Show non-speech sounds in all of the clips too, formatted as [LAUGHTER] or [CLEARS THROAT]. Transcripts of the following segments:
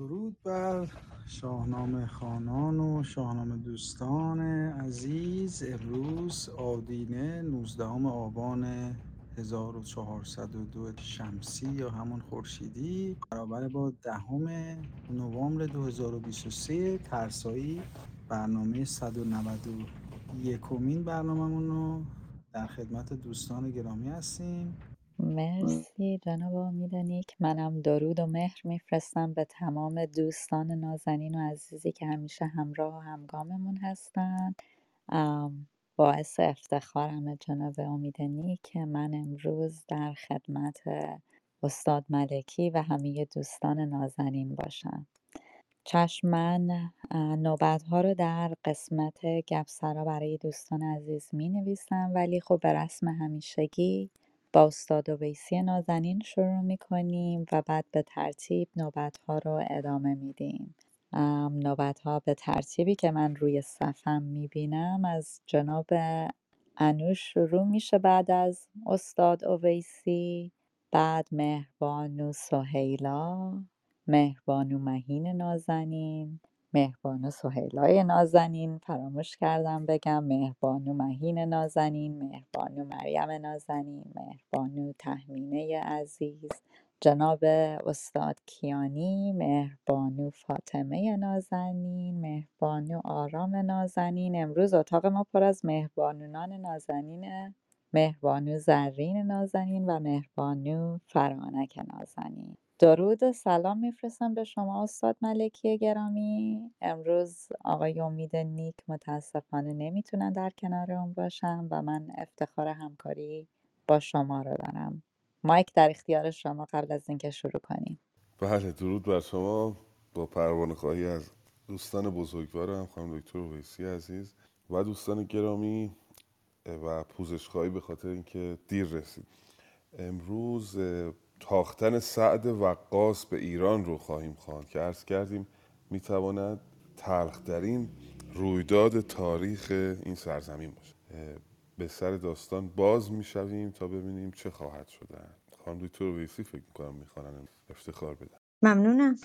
درود بر شاهنامه خانان و شاهنامه دوستان عزیز. امروز آدینه 19 آبان 1402 شمسی یا همون خورشیدی برابر با دهم نوامبر 2023 ترسایی برنامه 191 کمین برنامه‌مون رو در خدمت دوستان گرامی هستیم. مرسی جناب امید نیک منم درود و مهر میفرستم به تمام دوستان نازنین و عزیزی که همیشه همراه و همگاممون هستن. ام، باعث افتخارم جناب امید نیک من امروز در خدمت استاد ملکی و همه دوستان نازنین باشم. چشم من نوبت ها رو در قسمت گپسرا برای دوستان عزیز می نویسم ولی خب به رسم همیشگی با استاد ویسی نازنین شروع می کنیم و بعد به ترتیب نوبت ها رو ادامه میدیم. نوبت ها به ترتیبی که من روی صفم می بینم از جناب انوش شروع میشه بعد از استاد اویسی بعد مهربانو سهیلا مهربانو مهین نازنین مهربانو سهیلای نازنین فراموش کردم بگم. مهربانو مهین نازنین مهربانو مریم نازنین مهربانو تهمینه عزیز. جناب استاد کیانی مهربانو فاطمه نازنین مهربانو آرام نازنین. امروز اتاق ما پر از مهربانونان نازنینه مهربانو زرین نازنین و مهربانو فرانک نازنین. درود و سلام میفرستم به شما استاد ملکی گرامی. امروز آقای امید نیک متاسفانه نمی‌تونن در کنار اون باشم و من افتخار همکاری با شما رو دارم. مایک در اختیار شما قبل از اینکه شروع کنیم. بله درود بر شما. با پروانه خواهی از دوستان بزرگوارم خانم دکتر ویسی عزیز و دوستان گرامی و پوزش خواهی به خاطر اینکه دیر رسید. امروز تاختن سعد وقاص به ایران رو خواهیم خواند که عرض کردیم می‌تواند تلخترین رویداد تاریخ این سرزمین باشه. به سر داستان باز می‌شویم تا ببینیم چه خواهد شده. خانم دکتر ویسی فکر می‌کنم می‌خوانن افتخار بدن. ممنونم.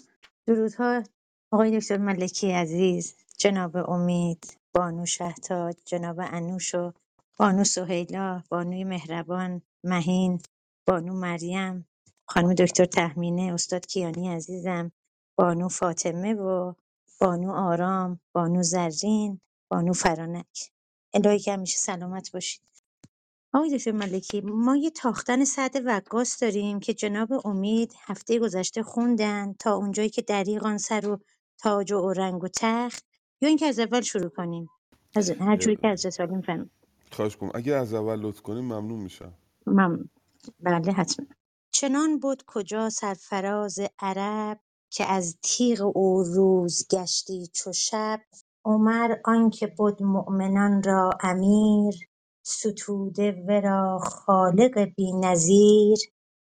درودها آقای دکتر ملکی عزیز جناب امید بانو شهتاد جناب انوش و بانو سهیلا بانوی مهربان مهین بانو مریم. خانم دکتر تهمینه استاد کیانی عزیزم بانو فاطمه و بانو آرام بانو زرین بانو فرانک. الهی که همیشه سلامت باشید. آقای دکتر ملکی ما یه تاختن سعد وقاص داریم که جناب امید هفته گذشته خوندن تا اونجایی که دریغ سر و تاج و اورنگ و تخت. یا اینکه از اول شروع کنیم. از هر جوری که از سالیم فهم خواهش کنم اگه از اول لطف کنیم ممنون میشم. من بله حتما. چنان بود کجا سرفراز عرب که از تیغ او روز گشتی چو شب. عمر آنکه بد مؤمنان را امیر ستوده ورا خالق بی نظیر.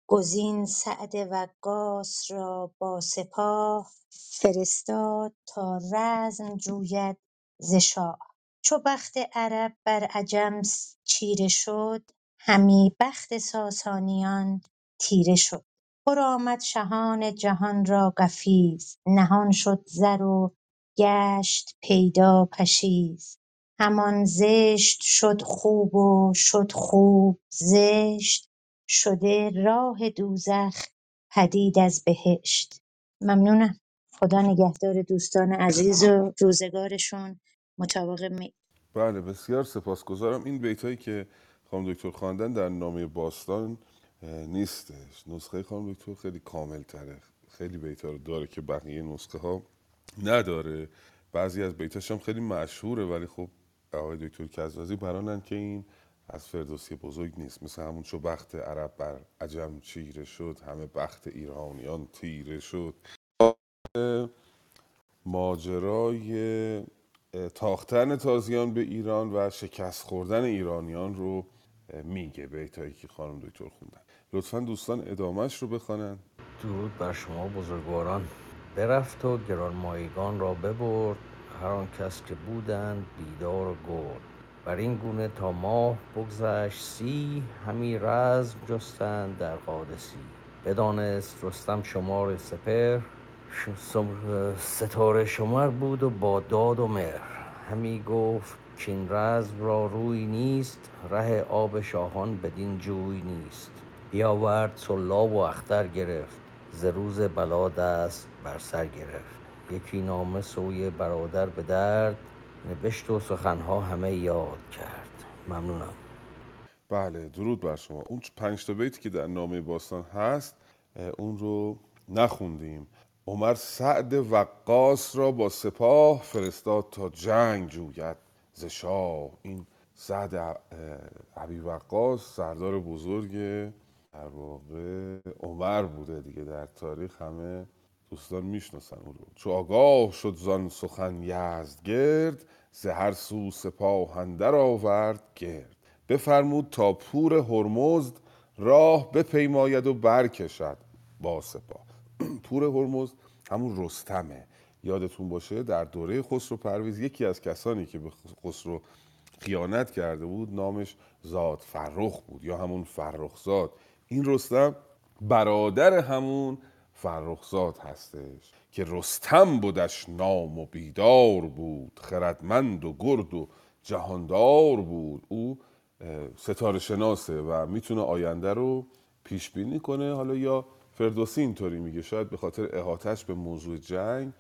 گزین سعد وقاص را با سپاه فرستاد تا رزم جوید ز شاه. چو بخت عرب بر عجم چیره شد همی بخت ساسانیان تیره شد. پرآمد شهان جهان را قفیز. نهان شد زر و گشت پیدا پشیز. همان زشت شد خوب و شد خوب زشت. شده راه دوزخ پدید از بهشت. ممنونم. خدا نگهدار دوستان عزیز و روزگارشون. مطابق می بله بسیار سپاسگزارم. این بیت هایی که خانم دکتر خواندن در نامه باستان نیستش. نسخه خانم دکتر خیلی کامل تره خیلی بیت ها رو داره که بقیه نسخه ها نداره. بعضی از بیتاش هم خیلی مشهوره ولی خب آقای دکتر کزازی برانن که این از فردوسی بزرگ نیست. مثل همون چو بخت عرب بر عجم چیره شد همه بخت ایرانیان تیره شد. ماجرای تاختن تازیان به ایران و شکست خوردن ایرانیان رو میگه بیتایی که خانم دکتر خوندن. لطفا دوستان ادامهش رو بخوانن. درود بر شما بزرگواران. برفت و گرانمایگان را ببرد. هر آن کس که بودند بیدار و گرد. بر این گونه تا ماه بگذشت سی همی رزم جستند در قادسی. بدانست رستم شمار سپهر. ستاره شمر بود و با داد و مهر. همی گفت چین رزم را روی نیست ره آب شاهان بدین جوی نیست. بیاورد سلاب و اختر گرفت. ز روز بلا دست بر سر گرفت. یکی نامه سوی برادر به درد نوشت و سخنها همه یاد کرد. ممنونم. بله درود بر شما. اون پنج تا بیتی که در نامه باستان هست اون رو نخوندیم. عمر سعد وقاص را با سپاه فرستاد تا جنگ جوید. ز شاه این سعد عبی وقاص سردار بزرگ در واقع عمر بوده دیگه در تاریخ همه دوستان می‌شناسن اون رو. چو آگاه شد زان سخن گرد ز هر سو سپاه اندر آورد گرد. بفرمود تا پور هرمزد راه بپیماید و برکشد با سپاه. [CLEARS THROAT] پور هرمزد همون رستمه. یادتون باشه در دوره خسرو پرویز یکی از کسانی که به خسرو خیانت کرده بود نامش زاد فرخ بود یا همون فرخزاد. این رستم برادر همون فرخزاد هستش که رستم بودش نام و بیدار بود خردمند و گرد و جهاندار بود. او ستاره شناسه و می‌تونه آینده رو پیش بینی کنه. حالا یا فردوسی اینطوری میگه شاید به خاطر احاتش به موضوع جنگ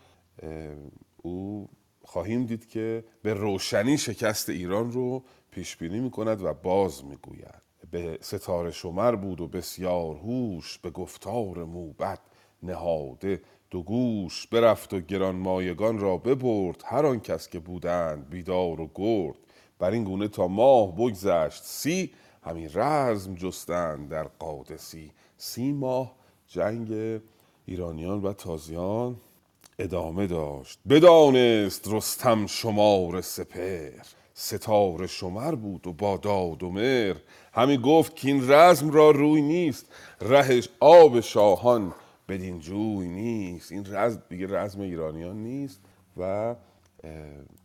او خواهیم دید که به روشنی شکست ایران رو پیش بینی می‌کند و باز می‌گوید. به ستاره شمر بود و بسیار هوش به گفتار موبت نهاده. دو گوش برفت و گران مایگان را ببرد. هر آن کس که بودند بیدار و گرد. بر این گونه تا ماه بگذشت سی. همین رزم جستند در قادسی. سی ماه جنگ ایرانیان و تازیان ادامه داشت. بدانست رستم شمار سپر ستاره شمر بود و با داد و مر همی گفت که این رزم را روی نیست رهش آب شاهان بدین جوی نیست. این رزم دیگه رزم ایرانیان نیست و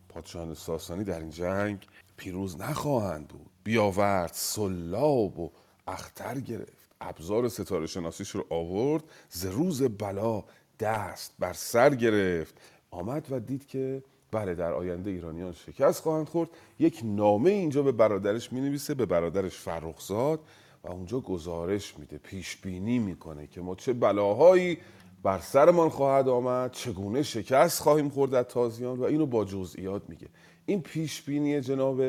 پادشاهان ساسانی در این جنگ پیروز نخواهند بود. بیاورد سلاب و اختر گرفت. ابزار ستاره شناسیش رو آورد ز روز بلا دست بر سر گرفت. آمد و دید که بله در آینده ایرانیان شکست خواهند خورد. یک نامه اینجا به برادرش می نویسه به برادرش فرخزاد و اونجا گزارش میده پیش بینی می‌کنه که ما چه بلاهایی بر سرمان خواهد آمد چگونه شکست خواهیم خورد در تازیان و اینو با جزئیات میگه. این پیش بینی جناب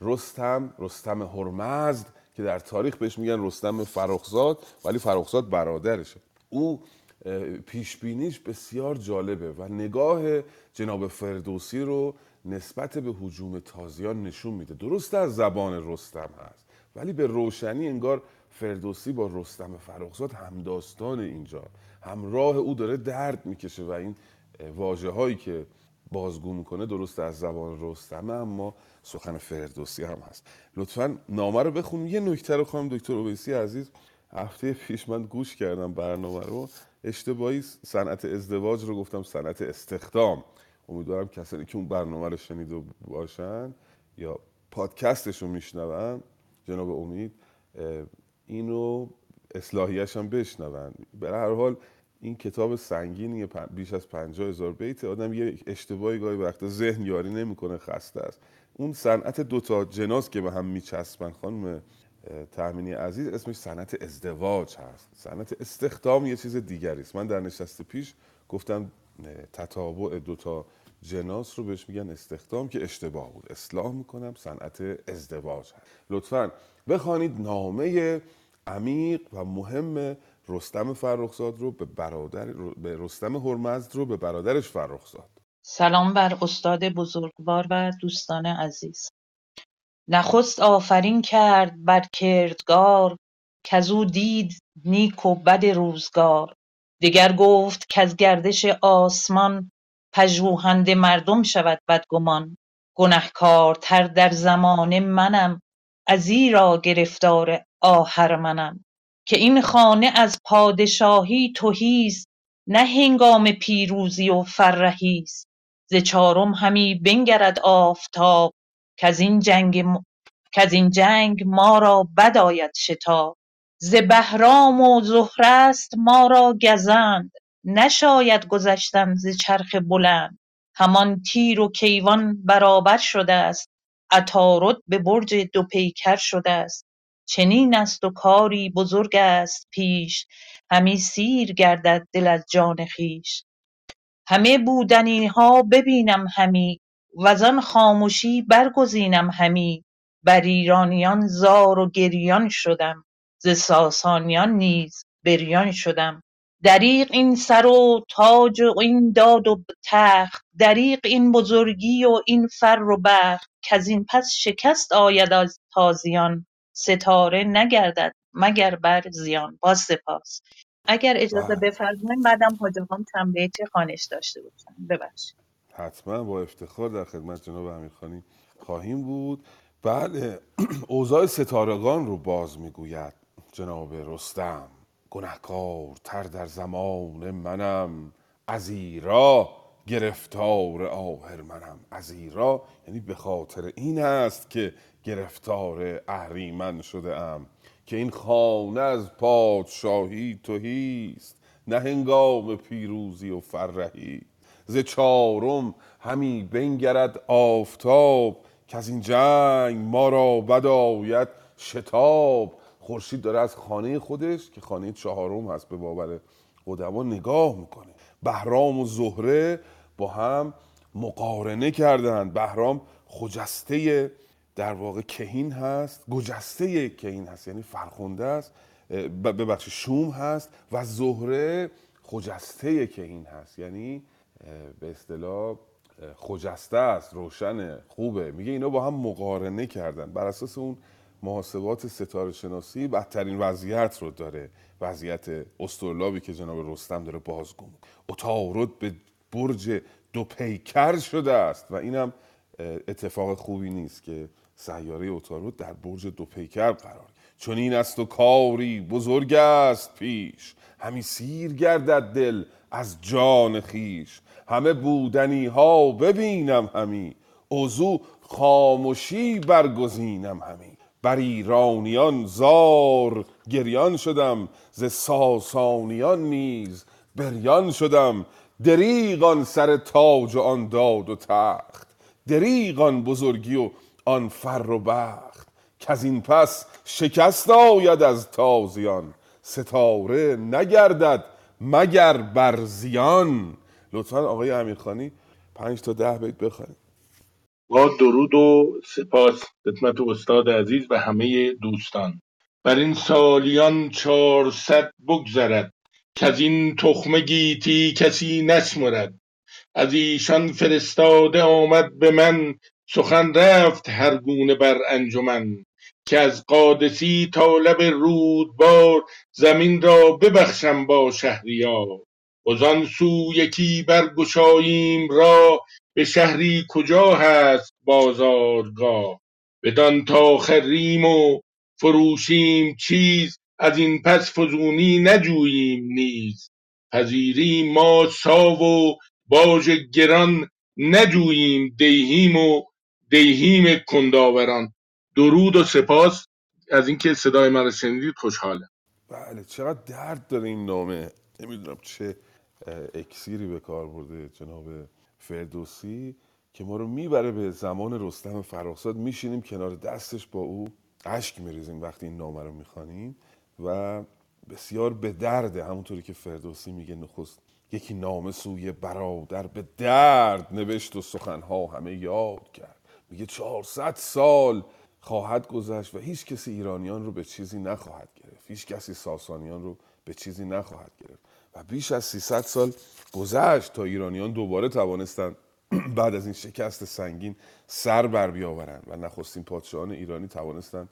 رستم رستم هرمزد که در تاریخ بهش میگن رستم فرخزاد ولی فرخزاد برادرشه. او پیش بینیش بسیار جالبه و نگاه جناب فردوسی رو نسبت به حجوم تازیان نشون میده. درست از زبان رستم هست ولی به روشنی انگار فردوسی با رستم فرخزاد همداستان اینجا. همراه او داره درد می‌کشه و این واجه هایی که بازگو می‌کنه درست از زبان رستمه اما سخن فردوسی هم هست. لطفا نامه رو بخون. یه نکته رو خواهم دکتر اویسی عزیز هفته پیش من گوش کردم برنامه رو. اشتباهی صنعت ازدواج رو گفتم صنعت استخدام. امیدوارم کسانی که اون برنامه رو شنیده باشن یا پادکستش رو میشنون جناب امید اینو اصلاحیش هم بشنون. به هر حال این کتاب سنگینی بیش از پنجاه هزار بیت آدم یه اشتباهی گاهی وقتا ذهن یاری نمی‌کنه خسته است. اون صنعت دوتا جناس که به هم میچسبن خانم تأمینی عزیز اسمش صنعت ازدواج هست. صنعت استخدام یه چیز دیگری است. من در نشست پیش گفتم تتابع دوتا جناس رو بهش میگن استخدام که اشتباه بود. اصلاح می‌کنم صنعت ازدواج هست. لطفا بخوانید نامه عمیق و مهم رستم فرخزاد رو به برادر به رستم هرمزد رو به برادرش فرخزاد. سلام بر استاد بزرگوار و دوستان عزیز. نخست آفرین کرد بر کردگار کزو دید نیک و بد روزگار. دگر گفت کز گردش آسمان پژوهنده مردم شود بدگمان. گنهکارتر در زمانه منم ازیرا گرفتار آهرمنم که این خانه از پادشاهی تهیست نه هنگام پیروزی و فرهیست. ز چارم همی بنگرد آفتاب کزین جنگ کزین جنگ ما را بد آید شتاب. ز بهرام و زهره ست ما را گزند نشاید گذشتن ز چرخ بلند. همان تیر و کیوان برابر شده است عطارد به برج دو پیکر شده است چنین است و کاری بزرگ است پیش. همی سیر گردد دل از جان خویش. همه بودنیها ببینم همی. وزان خامشی برگزینم همی. بر ایرانیان زار و گریان شدم. ز ساسانیان نیز بریان شدم. دریغ این سر و تاج و این داد و تخت دریغ این بزرگی و این فر و بخت کزین پس شکست آید از تازیان ستاره نگردد مگر بر زیان. با سپاس. اگر اجازه بله. بفرمایید بعدم حاج آقام چند بیت خوانش داشته باشن؟ ببخشید. حتما با افتخار در خدمت جناب امیرخانی خواهیم بود. بله [CLEARS THROAT] اوضاع ستارگان رو باز می‌گوید جناب رستم. گنهکار تر در زمان منم. از ایرا گرفتار آهرمنم از ایرا یعنی به خاطر این است که گرفتار اهریمن شده ام که این خانه از پادشاهی تهی است. نه هنگام پیروزی و فرهی. ز چارم همی بنگرد آفتاب که از این جنگ ما را بد آید شتاب. خورشید داره از خانه خودش که خانه چهارم هست به باور قدما نگاه می‌کنه. بهرام و زهره با هم مقارنه کردند بهرام خجسته در واقع کهین هست گجسته کهین هست یعنی فرخنده است ببخشید شوم هست و زهره خجسته کهین هست. یعنی به اصطلاح خجسته است روشنه خوبه. میگه اینا با هم مقارنه کردن. بر اساس اون محاسبات ستاره شناسی بدترین وضعیت رو داره. وضعیت استرلابی که جناب رستم داره بازگو. عطارد به برج دو پیکر شده است و اینم اتفاق خوبی نیست که سیاره عطارد در برج دو پیکر قرار. چون این است و کاری بزرگ است پیش. همی سیر گردد دل از جان خیش همه بودنی ها ببینم همی. عضو خاموشی برگزینم همی. بر ایرانیان زار گریان شدم ز ساسانیان نیز بریان شدم. دریغ آن سر تاج و آن داد و تخت دریغ آن بزرگی و آن فر و بخت. که این پس شکست آید از تازیان ستاره نگردد مگر بر زیان. لطفا آقای امیرخانی پنج تا ده بیت بخونید. با درود و سپاس خدمت استاد عزیز و همه دوستان. بر این سالیان چهارصد بگذرد کز این تخمه گیتی کسی نشمرد از ایشان فرستاده آمد به من سخن رفت هر گونه بر انجمن که از قادسی تا لب رودبار زمین را ببخشم با شهریار. وزان سو یکی برگشاییم راه به شهری کجا هست بازارگاه؟ بدان تا خریم و فروشیم چیز از این پس فزونی نجوییم نیز. پذیریم ما ساو و باج گران نجوییم دیهیم و دیهیم کنداوران. درود و سپاس. از اینکه صدای من رو شنیدید خوشحالم. بله چقدر درد داره این نامه. نمی‌دونم چه اکسیری به کار برده جناب فردوسی که ما رو می‌بره به زمان رستم فرخزاد. میشینیم کنار دستش با او اشک میریزیم وقتی این نامه رو می‌خوانیم و بسیار به درده همونطوری که فردوسی میگه نخست یکی نامه سوی برادر به درد نوشت و سخنها همه یاد کرد. میگه 400 سال خواهد گذشت و هیچ کسی ایرانیان رو به چیزی نخواهد گرفت. هیچ کسی ساسانیان رو به چیزی نخواهد گرفت. بیش از 300 سال گذشت تا ایرانیان دوباره توانستند [CLEARS THROAT] بعد از این شکست سنگین سر بر بیاورند و نخستین پادشاهان ایرانی توانستند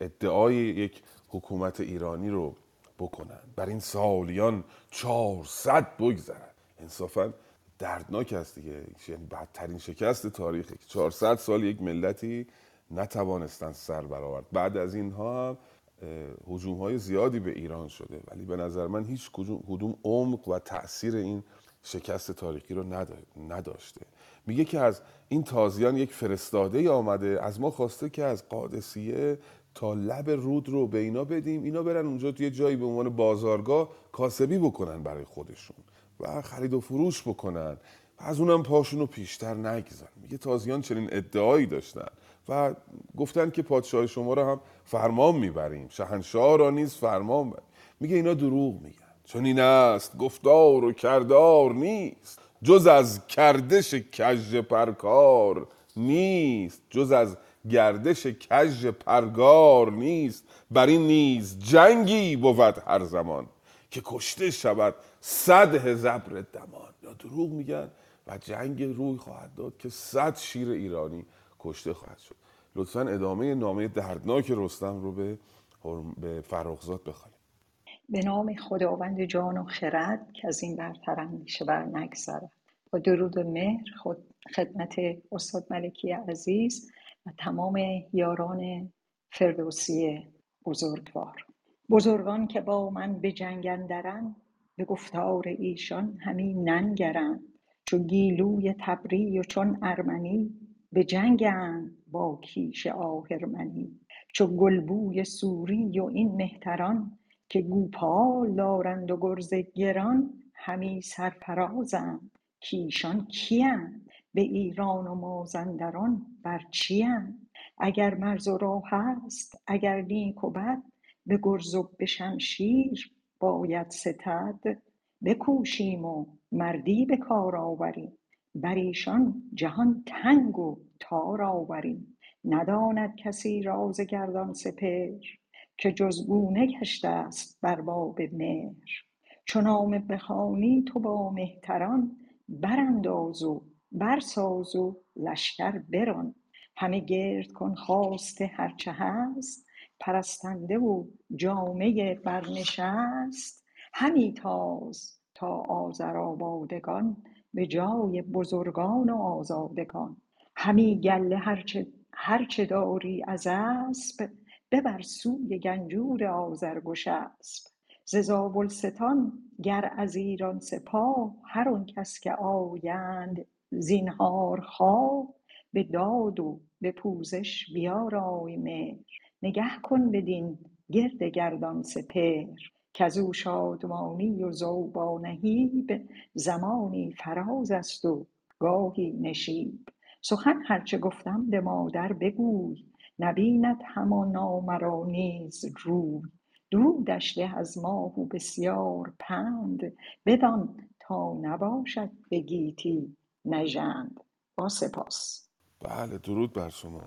ادعای یک حکومت ایرانی رو بکنند. بر این سالیان 400 بگذرد. انصافا دردناک است دیگه. یعنی بدترین شکست تاریخه که 400 سال یک ملتی نتوانستند سر برآورد. بعد از اینها هم هجوم های زیادی به ایران شده ولی به نظر من هیچ کدوم عمق و تاثیر این شکست تاریخی رو ندا- نداشته. میگه که از این تازیان یک فرستاده آمده از ما خواسته که از قادسیه تا لب رود رو به اینا بدیم اینا برن اونجا توی جایی به عنوان بازارگاه کاسبی بکنن برای خودشون و خرید و فروش بکنن. و از اونم پاشون رو پیشتر نگذارن. میگه تازیان چنین ادعایی داشتن. و گفتن که پادشاه شما رو هم فرمان می‌بریم. شهنشاه را نیز فرمان بریم میگه اینا دروغ میگن. چون این است گفتار و کردار نیست. جز از کردش کژ پرکار نیست. جز از گردش کژ پرگار نیست. بر این نیز جنگی بود هر زمان که کشته شود صد هزبر دمان. یا دروغ میگن و جنگ روی خواهد داد که صد شیر ایرانی کشته خواهد شد. لطفا ادامه نامه دردناک رستم رو به به فرخزاد بخوانید. به نام خداوند جان و خرد که از این برتر میشه بر نگذرد. با درود مهر خود خدمت استاد ملکی عزیز و تمام یاران فردوسی بزرگوار. بزرگان که با من به جنگ اندرند به گفتار ایشان همی ننگرند. چو گیلوی تبری و چون ارمنی به جنگند با کیش آهرمنی چو گلبوی سوری و این مهتران که گوپال دارند و گرز گران همی سرفرازند. کایشان کیند به ایران و مازندران بر چیند اگر مرز و راه است اگر نیک و بد به گرز و به شمشیر باید ستد. بکوشیم و مردی به کار آوریم. بر ایشان جهان تنگ و تار آوریم. نداند کسی راز گردان سپهر که جز گونه گشته است بر باب مهر. چو نامه بخوانی تو با مهتران برانداز و برساز و لشکر بران. همه گرد کن خواسته هر چه هست پرستنده و جامه برنشست. همی تاز تا آذرابادگان به جای بزرگان و آزادگان. همی گله هرچه هرچه داری از اسپ ببر سوی گنجور آذرگشسپ ز زابلستان گر از ایران سپاه هر آن کس که آیند زینهارخواه به داد و به پوزش بیارای مهر. نگه کن بدین گرد گردان سپهر. کز او شادمانی و ذوب و نهیب زمانی فراز است و گاهی نشیب. سخن هر چه گفتم به مادر بگوی نبیند همانا مرا نیز روی. درودش ده از ماه و بسیار پند بدان تا نباشد به گیتی نژند. با سپاس. بله درود بر شما.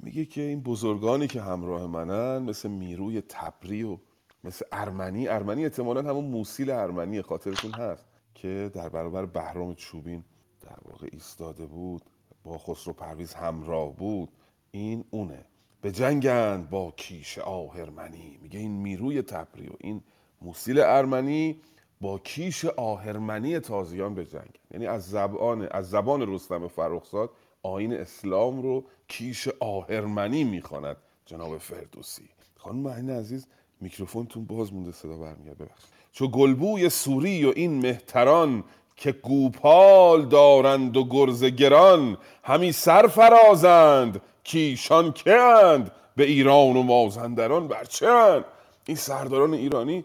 میگه که این بزرگانی که همراه منن مثل می‌روی تبری و مثل ارمنی. ارمنی احتمالا همون موسیل ارمنی خاطرتون هست که در برابر بهرام چوبین در واقع ایستاده بود با خسرو پرویز همراه بود. این اونه. به جنگند با کیش آهرمنی. میگه این می‌روی تبری و این موسیل ارمنی با کیش آهرمنی تازیان به جنگ. یعنی از زبان از زبان رستم فرخزاد آین اسلام رو کیش آهرمنی می‌خواند جناب فردوسی. خانم معین عزیز میکروفونتون باز مونده صدا برمیاد ببخش چو گلبوی سوری و این مهتران که گوپال دارند و گرز گران همی سرفرازند کیشان که اند به ایران و مازندران. بر چند این سرداران ایرانی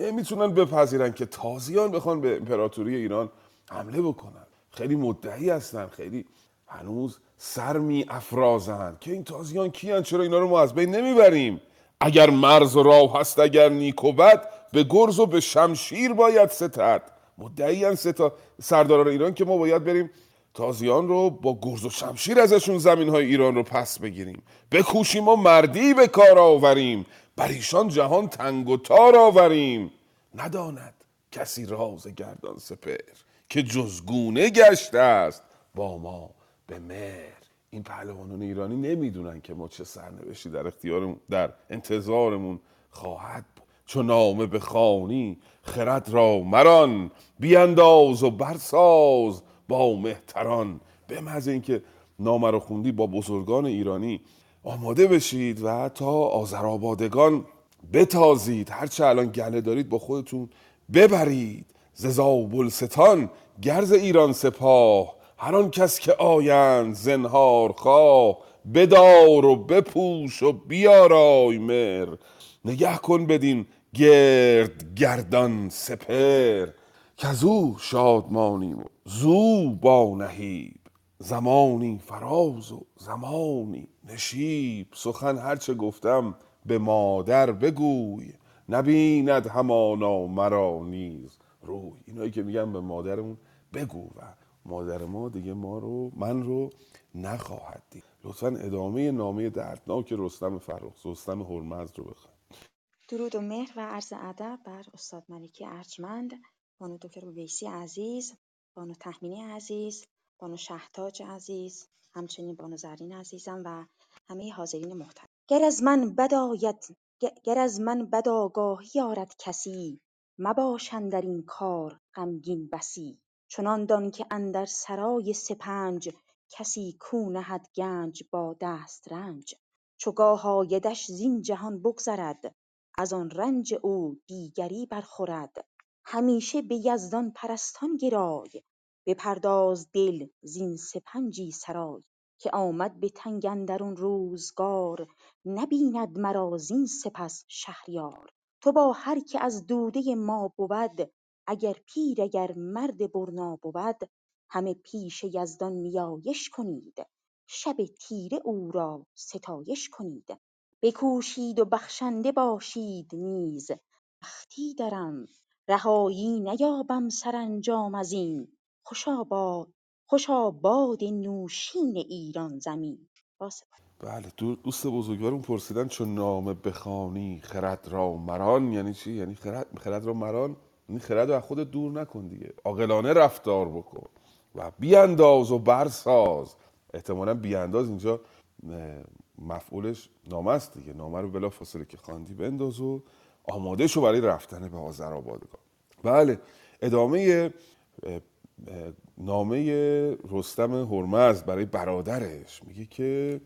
نمی‌تونن بپذیرن که تازیان بخوان به امپراتوری ایران حمله بکنن. خیلی مدعی هستن خیلی هنوز سر می افرازن که این تازیان کیان؟ چرا اینا رو ما از بین نمی‌بریم؟ اگر مرز و راه هست اگر نیک و بد به گرز و به شمشیر باید ستد. مدعی ستا سرداران ایران که ما باید بریم تازیان رو با گرز و شمشیر ازشون زمین های ایران رو پس بگیریم. بکوشیم و مردی به کار آوریم. بر ایشان جهان تنگ و تار آوریم. نداند کسی راز گردان سپر که جزگونه گشته است با ما به مهر. این پهلوانان ایرانی نمی‌دونن که ما چه سرنوشتی در اختیارمون در انتظارمون خواهد بود. چون نامه بخوانی خرد را مران بیانداز و برساز با مهتران. به محض اینکه نامه رو خوندی با بزرگان ایرانی آماده بشید و تا آذرآبادگان بتازید. هرچه الان گله دارید با خودتون ببرید. ز زابلستان گرز ایران سپاه. هر آن کس که آیند زنهار خواه بدار و بپوش و بیارای مر نگه کن بدین گرد گردان سپر کزو شادمانیم و زو با نهیب. زمانی فراز و زمانی نشیب. سخن هرچه گفتم به مادر بگوی نبیند همانا مرا نیز روی. اینایی که میگم به مادرمون بگو و مادر ما دیگه ما رو من رو نخواهد دید. لطفا ادامه نامه دردناک رستم فرخ رستم هرمزد رو بخون درود و مهر و عرض ادب بر استاد ملکی ارجمند، بانو دکتر ویسی عزیز، بانو تحمینی عزیز، بانو شهتاج عزیز، همچنین بانو زرین عزیزم و همه حاضرین محترم. گر از من بد آید گر از من بد آگاهی آرد کسی مباش اندر این کار غمگین بسی. چنان دان که اندر سرای سپنج کسی کو نهد گنج با دسترنج چو گاه آیدش زین جهان بگذرد از آن رنج او دیگری برخورد. همیشه به یزدان پرستان گرای بپرداز دل زین سپنجی سرای. که آمد به تنگ اندرون روزگار نبیند مرا زین سپس شهریار. تو با هر که از دوده ما بود اگر پیر اگر مرد برنا بود همه پیش یزدان نیایش کنید. شب تیره او را ستایش کنید. بکوشید و بخشنده باشید نیز. سختی درم. رهایی نیابم سرانجام ازین خوشا باد خوشا باد نوشین ایران زمین. بله دو- دوست بزرگوارم پرسیدن چون نامه بخوانی خرد را مران یعنی چی؟ یعنی خرد, خرد را مران؟ یعنی خرد رو از خودت دور نکن دیگه. عاقلانه رفتار بکن و بیانداز و برساز. احتمالا بیانداز اینجا مفعولش نامه است دیگه. نامه رو بلا فاصله که خواندی بنداز و آماده شو برای رفتن به آذربایجان بله ادامه نامه رستم هرمزد برای برادرش. میگه که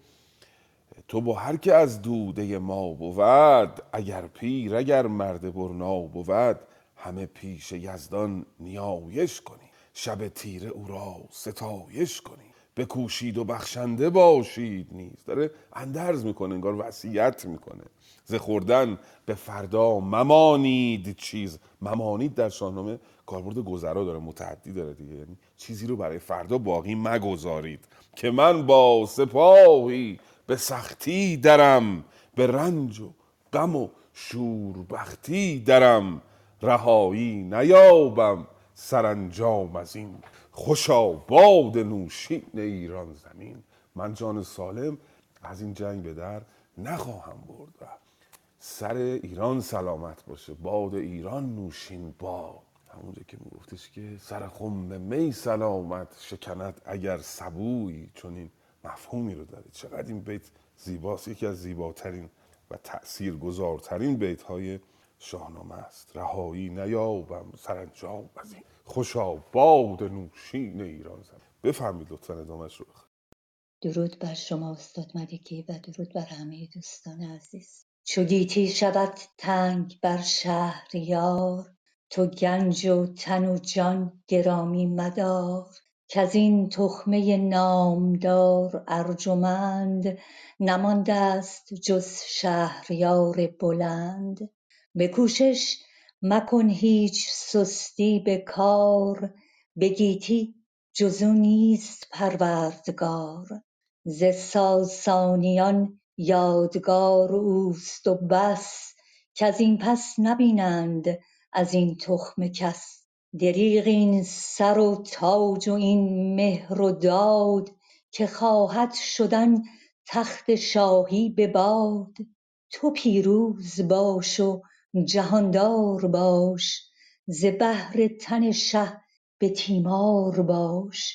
تو با هر که از دوده ما بود اگر پیر اگر مرد برنا بود همه پیش یزدان نیایش کنی. شب تیره او را ستایش کنی. بکوشید و بخشنده باشید نیز. داره اندرز می‌کنه انگار وصیت می‌کنه. ز خوردن به فردا ممانید چیز. ممانید در شاهنامه کاربرد گذرا داره متعدی داره دیگه. یعنی چیزی رو برای فردا باقی مگذارید. که من با سپاهی به سختی درم به رنج و غم و شوربختی درم. رهایی نیابم سرانجام از این خوشا باد نوشین ایران زمین. من جان سالم از این جنگ به در نخواهم برد و سر ایران سلامت باشه. باد ایران نوشین باد. همونجا که میگفتش که سر خم می سلامت شکند اگر سبوی. چون این مفهومی رو داره. چقدر این بیت زیباست. یکی از زیباترین و تأثیر بیت های شاهنامه است. رهایی نیابم سرانجام. از این خوشا باد نوشین ایران زمین بفهمید لطفا ادامهش رو. درود بر شما استاد ملکی و درود بر همه دوستان عزیز. چو گیتی شود تنگ بر شهریار تو گنج و تن و جان گرامی مدار. کزین تخمه نامدار ارجمند نمانده ست جز شهریار بلند. به کوشش مکن هیچ سستی به کار به گیتی جز او نیست پروردگار. ز ساسانیان یادگار اوست و بس کزین پس نبینند از این تخمه کس. دریغ این سر و تاج و این مهر و داد که خواهد شدن تخت شاهی به باد. تو پیروز باش و جهاندار باش ز بهر تن شه به تیمار باش.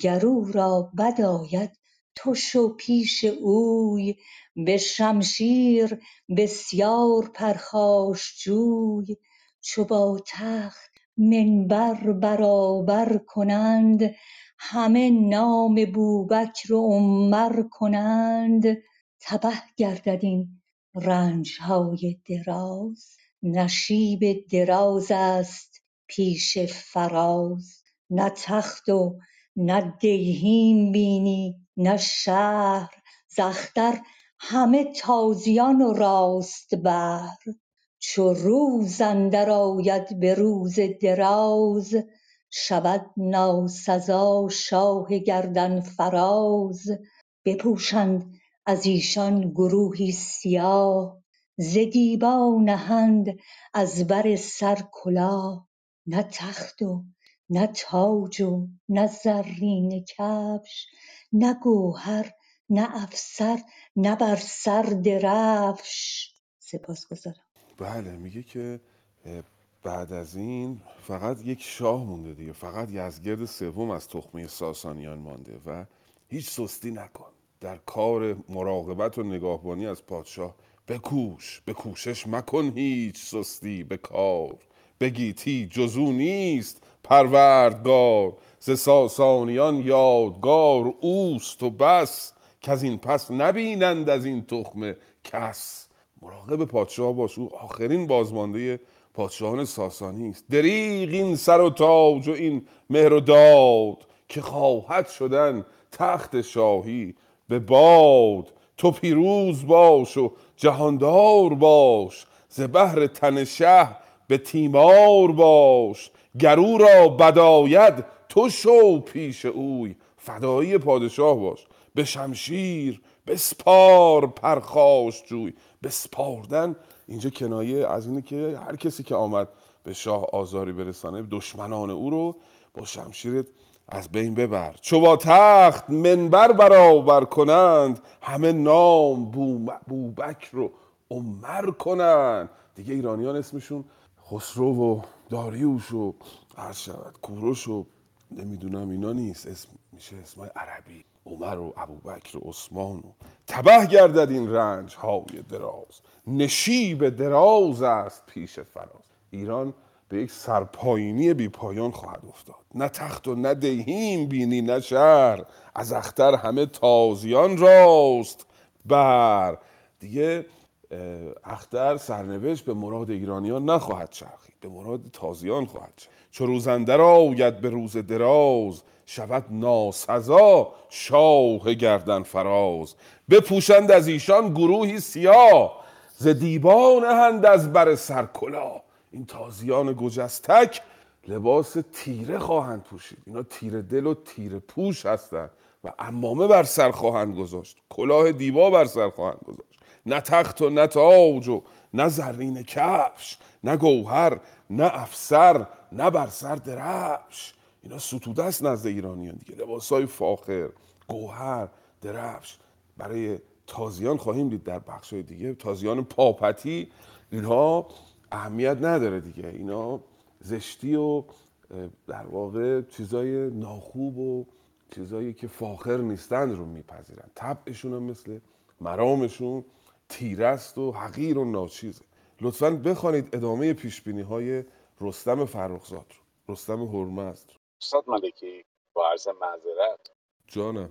گر او را بد آید تو شو پیش اوی به شمشیر بسیار پرخاش جوی. چو با تخت منبر برابر کنند همه نام بوبکر و عمر کنند. تبه گردد این رنج های دراز نشیب دراز است پیش فراز. نه تخت و نه دیهیم بینی نه شهر ز همه تازیان و راست بر. چو روز اندر آید به روز دراز شود ناسزا شاه گردن فراز. بپوشند از ایشان گروهی سیاه ز دیبا نهند از بر سر کلاه. نه تخت و نه تاج و نه زرینه کفش نه گوهر نه افسر نه بر سر درفش. سپاسگزارم. بله میگه که بعد از این فقط یک شاه مونده دیگه فقط یزگرد سوم از تخمه ساسانیان مانده و هیچ سستی نکن. در کار مراقبت و نگاهبانی از پادشاه. بکوش به کوشش مکن هیچ سستی به کار. بگیتی جزو نیست پروردگار. ز ساسانیان یادگار اوست و بس. که از این پس نبینند از این تخمه کس. مراقب پادشاه باش او آخرین بازمانده پادشاهان ساسانی است. دریغ این سر و تاج و این مهر و داد که خواهد شدن تخت شاهی. به باد تو پیروز باش و جهاندار باش ز بهر تن شه به تیمار باش گرو را بداید تو شو پیش اوی. فدایی پادشاه باش به شمشیر بسپار پرخاش جوی. بسپاردن اینجا کنایه از اینه که هر کسی که آمد به شاه آزاری برسانه دشمنان او رو با شمشیرت از بین ببر. چو با تخت منبر برابر کنند همه نام بو بوبکر رو عمر کنند. دیگه ایرانیان اسمشون خسرو و داریوش و عرض شود کوروش و نمی‌دونم اینا نیست. اسم میشه اسمای عربی. عمر و ابوبکر و عثمان و تبه گردد این رنج های دراز. نشیب دراز است پیش فراز. ایران به یک سرپایینی بی پایان خواهد افتاد. نه تخت و نه دیهیم بینی نه شهر. از اختر همه تازیان راست بر. دیگه اختر سرنوشت به مراد ایرانیان نخواهد چرخید. به مراد تازیان خواهد چرخید. چو روزندر آید به روز دراز شود ناسزا شاه گردن فراز. بپوشند از ایشان گروهی سیاه ز دیبا نهند از بر سر کلاه. این تازیان گجستک لباس تیره خواهند پوشید. اینا تیره دل و تیره پوش هستند و امامه بر سر خواهند گذاشت. کلاه دیبا بر سر خواهند گذاشت. نه تخت و نه تاج و نه زرین کفش نه گوهر نه افسر نه بر سر درفش. اینا ستوده است نزد ایرانیان دیگه. لباس های فاخر گوهر درفش. برای تازیان خواهیم دید در بخش دیگه. تازیان پاپتی اینها اهمیت نداره دیگه. اینا زشتی و در واقع چیزای ناخوب و چیزایی که فاخر نیستند رو میپذیرن. طبعشون هم مثل مرامشون تیره است و حقیر و ناچیزه. لطفا بخوانید ادامه پیش های رستم فرخزاد رو رستم هرمزد رو. استاد ملکی با عرض معذرت. جانم.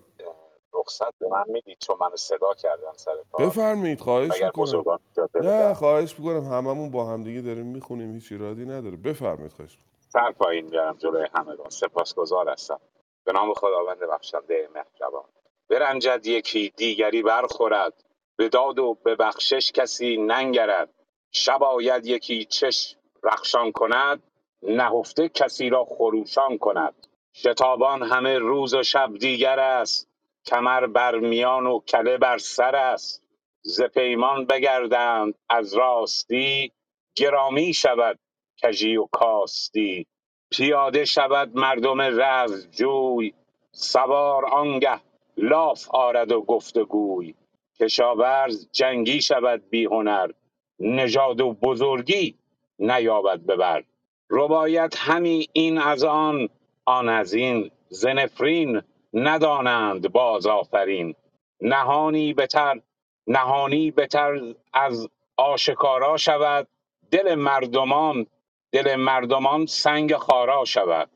رخصت به من می‌دید چون منو صدا کردن سر کار. بفرمایید خواهش می‌کنم. نه خواهش می‌کنم. هممون با همدیگه داریم می‌خونیم هیچ ایرادی نداره. بفرمایید خواهش می‌کنم. سر پایین بیارم جلوی همگان. سپاسگزار هستم. به نام خداوند بخشنده مهربان. برنجد یکی دیگری برخورد. به داد و به بخشش کسی ننگرد. شب آید یکی چشم رخشان کند. نهفته کسی را خروشان کند. شتابان همه روز و شب دیگر است. کمر بر میان و کله بر سر است. ز پیمان بگردند از راستی گرامی شود کژی و کاستی. پیاده شود مردم رزمجوی سوار آنگه لاف آرد و گفت گوی کشاورز جنگی شود بی هنر نژاد و بزرگی نیابد به بر. رباید همی این از آن آن از این. زنفرین ندانند باز آفرین. نهانی بتر نهانی بتر از آشکارا شود. دل مردمان دل مردمان سنگ خارا شود.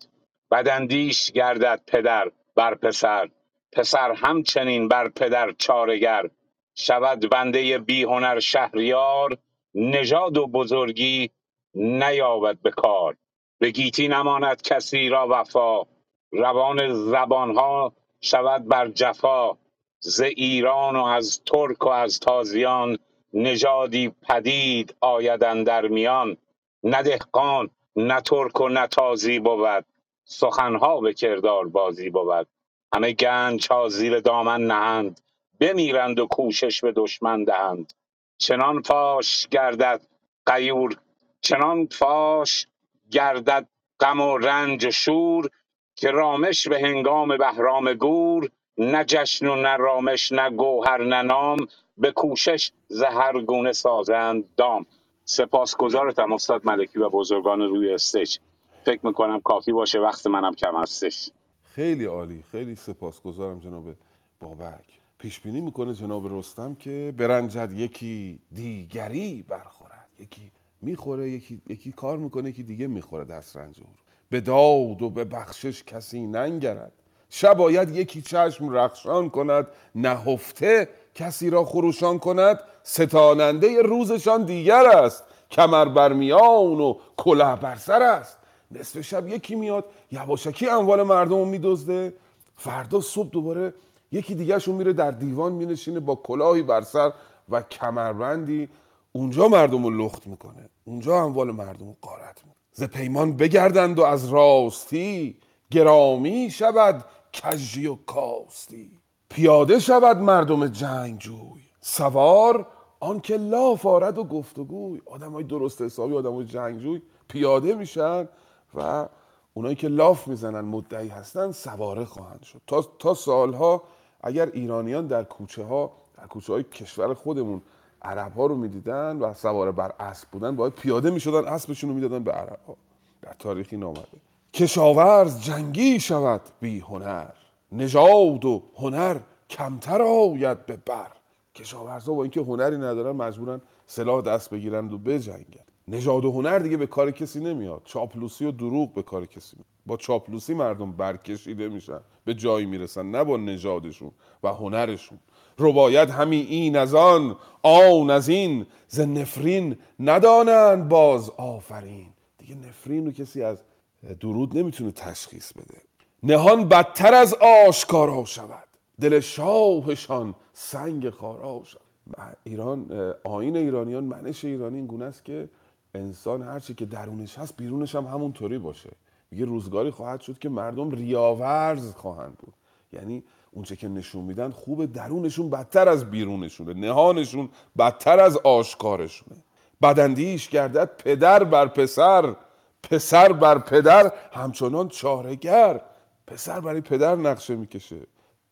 بداندیش گردد پدر بر پسر. پسر همچنین بر پدر چارگر. شود بنده بی هنر شهریار. نژاد و بزرگی نیابد به کار. به گیتی نماند کسی را وفا. روان زبانها شود بر جفا ز ایران و از ترک و از تازیان نژادی پدید آید در میان. نه دهقان نه ترک و نه تازی بود سخنها به کردار بازی بود. همه گنج ها زیر دامن نهند بمیرند و کوشش به دشمن دهند. چنان فاش گردد غیور چنان فاش گردد غم و رنج و شور که رامش به هنگام بهرام گور نه جشن و نه رامش نه گوهر نه نام به کوشش ز هر گونه سازند دام. سپاسگزارتم استاد ملکی و بزرگان روی استیج. فکر می‌کنم کافی باشه وقت منم کم هستش. خیلی عالی خیلی سپاسگزارم جناب بابک. پیش بینی می‌کنه جناب رستم که برنجد یکی دیگری برخورد. یکی می‌خوره یکی, یکی کار می‌کنه یکی دیگه می‌خوره. دست رنج او رو. به داد و به بخشش کسی ننگرد. شباید یکی چشم رخشان کند نهفته کسی را خروشان کند. ستاننده روزشان دیگر است کمر بر میان و کلاه بر سر است. نصف شب یکی میاد یواشکی اموال مردم رو میدزده. فردا صبح دوباره یکی دیگهشون میره در دیوان مینشینه با کلاهی بر سر و کمربندی. اونجا مردم رو لخت می‌کنه. اونجا اموال مردم رو قارت می‌کنه. ز پیمان بگردند و از راستی گرامی شود کژی و کاستی. پیاده شود مردم جنگجوی. سوار آنکه لاف آرد و گفتگوی. آدم های درست حسابی آدم های جنگجوی پیاده میشن و اونایی که لاف می‌زنن مدعی هستن سواره خواهند شد. تا, تا سالها اگر ایرانیان در کوچه ها در کوچه های کشور خودمون عرب ها رو می‌دیدن و سواره بر اسب بودن باید پیاده می‌شدن اسبشون رو می‌دادن به عرب ها در تاریخی نامده کشاورز جنگی شود بی هنر نژاد و هنر کمتر آید به بر. کشاورزا با اینکه هنری ندارن مجبورن سلاح دست بگیرند و بجنگن نژاد و هنر دیگه به کار کسی نمیاد. چاپلوسی و دروغ به کار کسی میاد با چاپلوسی مردم برکشیده میشن به جایی می‌رسن نه با نژادشون و هنرشون. رباید همین این از آن آن از این ز نفرین ندانند باز آفرین. دیگه نفرین رو کسی از درود نمی‌تونه تشخیص بده. نهان بدتر از آشکارا شود. دل شاهشان سنگ خارا شود. ایران آین ایرانیان منش ایرانی این گونه است که انسان هرچی که درونش هست بیرونش هم همونطوری باشه. میگه روزگاری خواهد شد که مردم ریاورز خواهند بود. یعنی اونچه که نشون میدن خوبه درونشون بدتر از بیرونشونه. نهانشون بدتر از آشکارشونه. بدندیش گردد پدر بر پسر پسر بر پدر همچنان چارگر پسر برای پدر نقشه می‌کشه.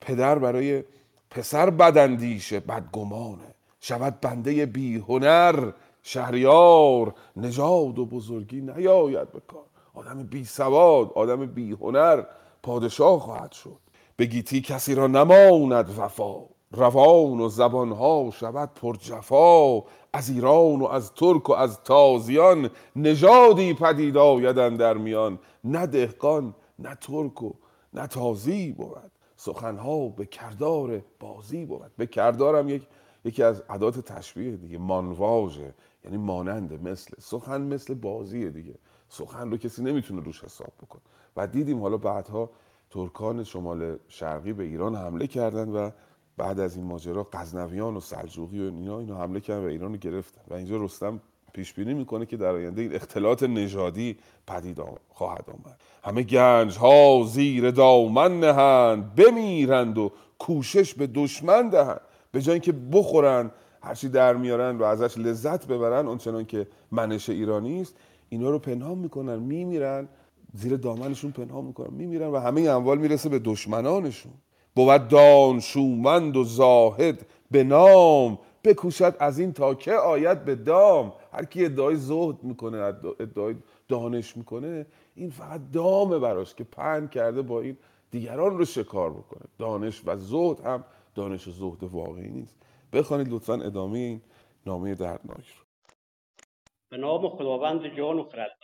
پدر برای پسر بدندیشه بدگمانه. شود بنده بی هنر شهریار. نژاد و بزرگی نیاید به کار. آدم بی سواد آدم بی هنر پادشاه خواهد شد. به گیتی کسی را نماند وفا. روان و زبانها شود پر جفا. از ایران و از ترک و از تازیان نژادی پدید آیدن در میان. نه دهقان نه ترک و نه تازی بود. سخنها به کردار بازی بود. به کردارم یک یکی از عدات تشبیه دیگه مانواژه. یعنی ماننده مثل. سخن مثل بازیه دیگه. سخن رو کسی نمی‌تونه روش حساب بکن و دیدیم حالا بعدها ترکان شمال شرقی به ایران حمله کردن و بعد از این ماجرا غزنویان و سلجوقی و اینا اینو حمله کردن و ایران رو گرفتن. و اینجا رستم پیش بینی می‌کنه که در آینده این اختلاط نژادی پدید خواهد آمد. همه گنج ها زیر دامن نهند بمیرند و کوشش به دشمن دهند. به جای اینکه بخورن هرچی در میارن و ازش لذت ببرن اونچنان که منش ایرانی است اینا رو پنهان می‌کنن میمیرن زیر دامنشون پنهان می‌کنن میمیرن و همه اموال می‌رسه به دشمنانشون. بود دانشومند و زاهد به نام بکوشد از این تا که آید به دام. هر کی ادعای زهد می‌کنه ادعای دانش می‌کنه این فقط دامه براش که پهن کرده با این دیگران رو شکار بکنه. دانش و زهد هم دانش و زهد واقعی نیست. بخوانید لطفا ادامه این نامه دردناک رو. به نام خداوند جان و خرد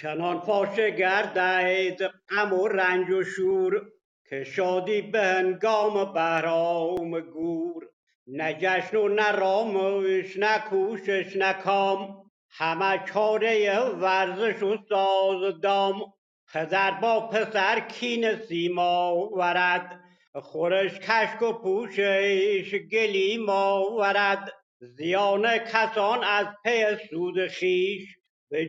چنان فاشه گردید غم و رنج و شور که شادی به هنگام بهرام گور. نه جشن و نه رامش نه کوشش نه کام همه چاره ورزش و ساز دام پدر با پسر کین سیما ورد خورش کشک و پوشش گلیم آورد زیان کسان از پی سود خیش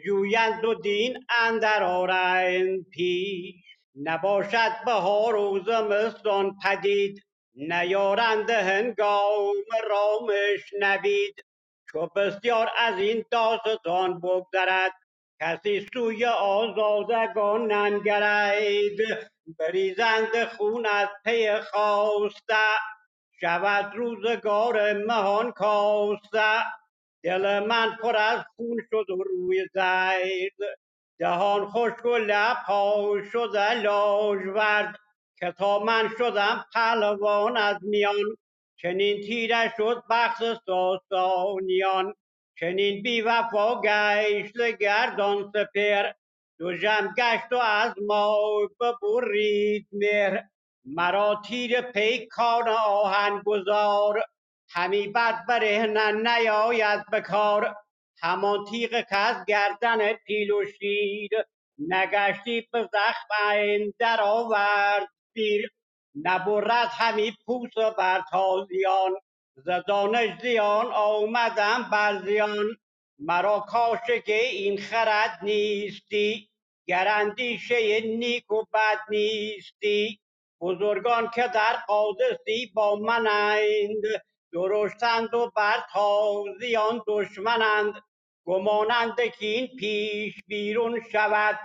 جویند و دین اندر آرند پیش. نباشد بهار و زمستان پدید نیارند هنگام رامش نوید چو بسیار از این داستان بگذرد کسی سوی آزادگان ننگرید. بریزند خون از پی خواسته شود روزگار مهان کاسته دل من پر از خون شد و روی زید دهان خشک و لبها شده لاژورد که تا من شدم پهلوان از میان. چنین تیره شد بخت ساسانیان. چنین بی وفا گشت گردان سپر دو جم گشت و از ما ببرید مهر. مرا تیر پیکان آهن گذار همی بد برهنه نیاید به کار. همان تیغ که گردن پیل و شیر نگشتی به زخم اندر آورد سیر نبرد همی پوست و بر تازیان ز دانش زیان آمدم بر زیان. مرا کاشک این خرد نیستی گر اندیشه نیک و بد نیستی. بزرگان که در قادسی با منند درشتند و بر تازیان دشمنند. گمانند که این پیش بیرون شود.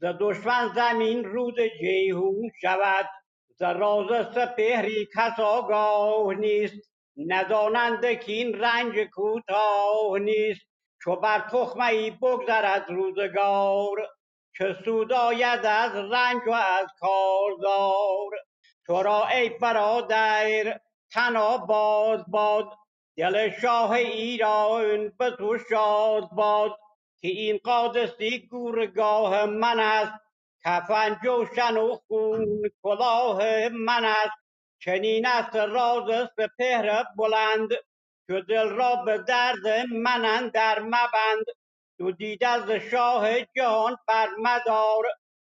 ز دشمن زمین رود جیحون شود. ز راز سپهری کس آگاه نیست. ندانند که این رنج کوتاه نیست. چو بر تخمه ای بگذرد روزگار چه سود آید از رنج و از کارزار. تو را ای برادر تن باز باد دل شاه ایران به تو شاد باد که این قادسی گورگاه من است. کفن جوشن و خون کلاه من است. چنین است راز سپهر بلند که دل را به درد من اندر مبند. تو دیده ز شاه جهان بر مدار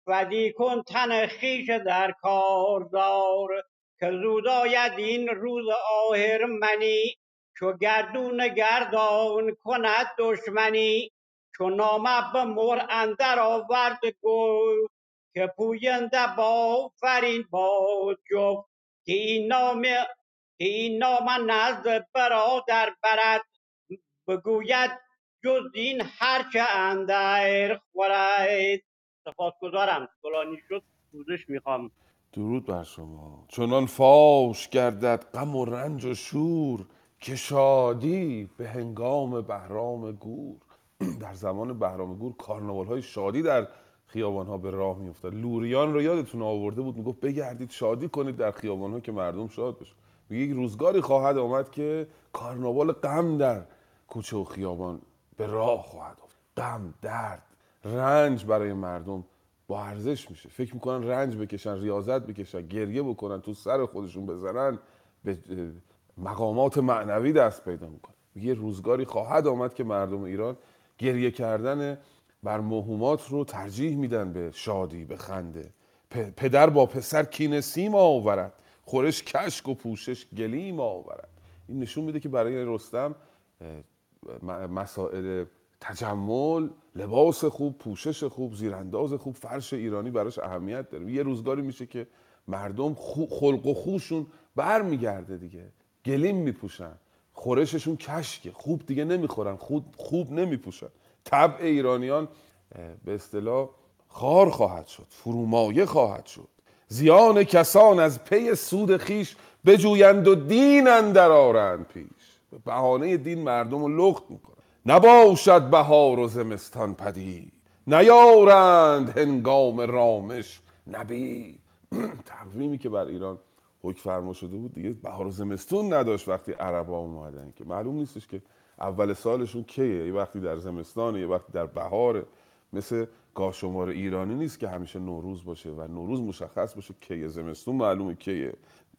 ودی کن تن خویش در کارزار که زود آید این روز آهرمنی چو گردون گردان کند دشمنی. چو نامه به مهر اندر آورد گفت که پوینده با فرین باد جفت. که این نامه که این نامه نزد برادر برد بگوید جز این هرچه اندر خورد. سپاسگزارم. طولانی شد. پوزش می‌خوام. درود بر شما. چنان فاش گردد غم و رنج و شور که شادی به هنگام بهرام گور. [CLEARS THROAT] در زمان بهرام گور کارناوال های شادی در خیابان ها به راه میافتاد. لوریان رو یادتون آورده بود می‌گفت بگردید شادی کنید در خیابان ها که مردم شاد بشن. میگه یک روزگاری خواهد آمد که کارناوال غم در کوچه و خیابان به راه خواهد افتاد. غم درد رنج برای مردم با ارزش میشه. فکر می‌کنن رنج بکشن ریاضت بکشن گریه بکنن تو سر خودشون بزنن به مقامات معنوی دست پیدا می‌کنن. یه روزگاری خواهد آمد که مردم ایران گریه کردن بر موهومات رو ترجیح میدن به شادی به خنده. پدر با پسر کینه سیم آورد. خورش کشک و پوشش گلیم آورد. این نشون میده که برای رستم مسائل تجمل لباس خوب پوشش خوب زیرانداز خوب فرش ایرانی براش اهمیت داره. یه روزگاری میشه که مردم خلق و خوشون برمیگرده دیگه. گلیم میپوشن. خورششون کشکه. خوب دیگه نمی‌خورن. خوب, خوب نمیپوشن. طبع ایرانیان به اصطلاح خار خواهد شد. فرومایه خواهد شد. زیان کسان از پی سود خیش بجویند و دین اندر آرند پیش. به بهانه دین مردم رو لخت می‌کنن نباشد بهار و زمستان پدید. نیارند هنگام رامش نبی [CLEARS THROAT] تقویمی که بر ایران حکم فرما شده بود دیگه بهار و زمستون نداشت وقتی عربا اومدن که معلوم نیستش که اول سالشون کیه. یه وقتی در زمستان یه وقتی در بهار. مثل گاهشمار ایرانی نیست که همیشه نوروز باشه و نوروز مشخص باشه کیه. زمستون معلومه کیه.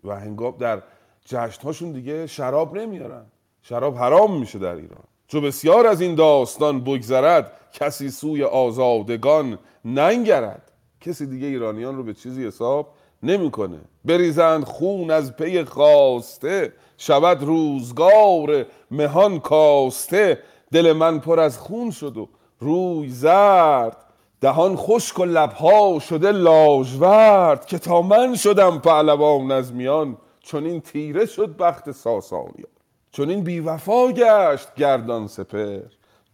و هنگام در جشن هاشون دیگه شراب نمیارن. شراب حرام میشه در ایران. چو بسیار از این داستان بگذرد کسی سوی آزادگان ننگرد. کسی دیگه ایرانیان رو به چیزی حساب نمی‌کنه. بریزند خون از پی خواسته شود روزگار مهان کاسته. دل من پر از خون شد و روی زرد. دهان خشک و لبها شده لاژورد که تا من شدم پهلوان از میان. چون این تیره شد بخت ساسانیان. چون این بیوفا گشت گردان سپر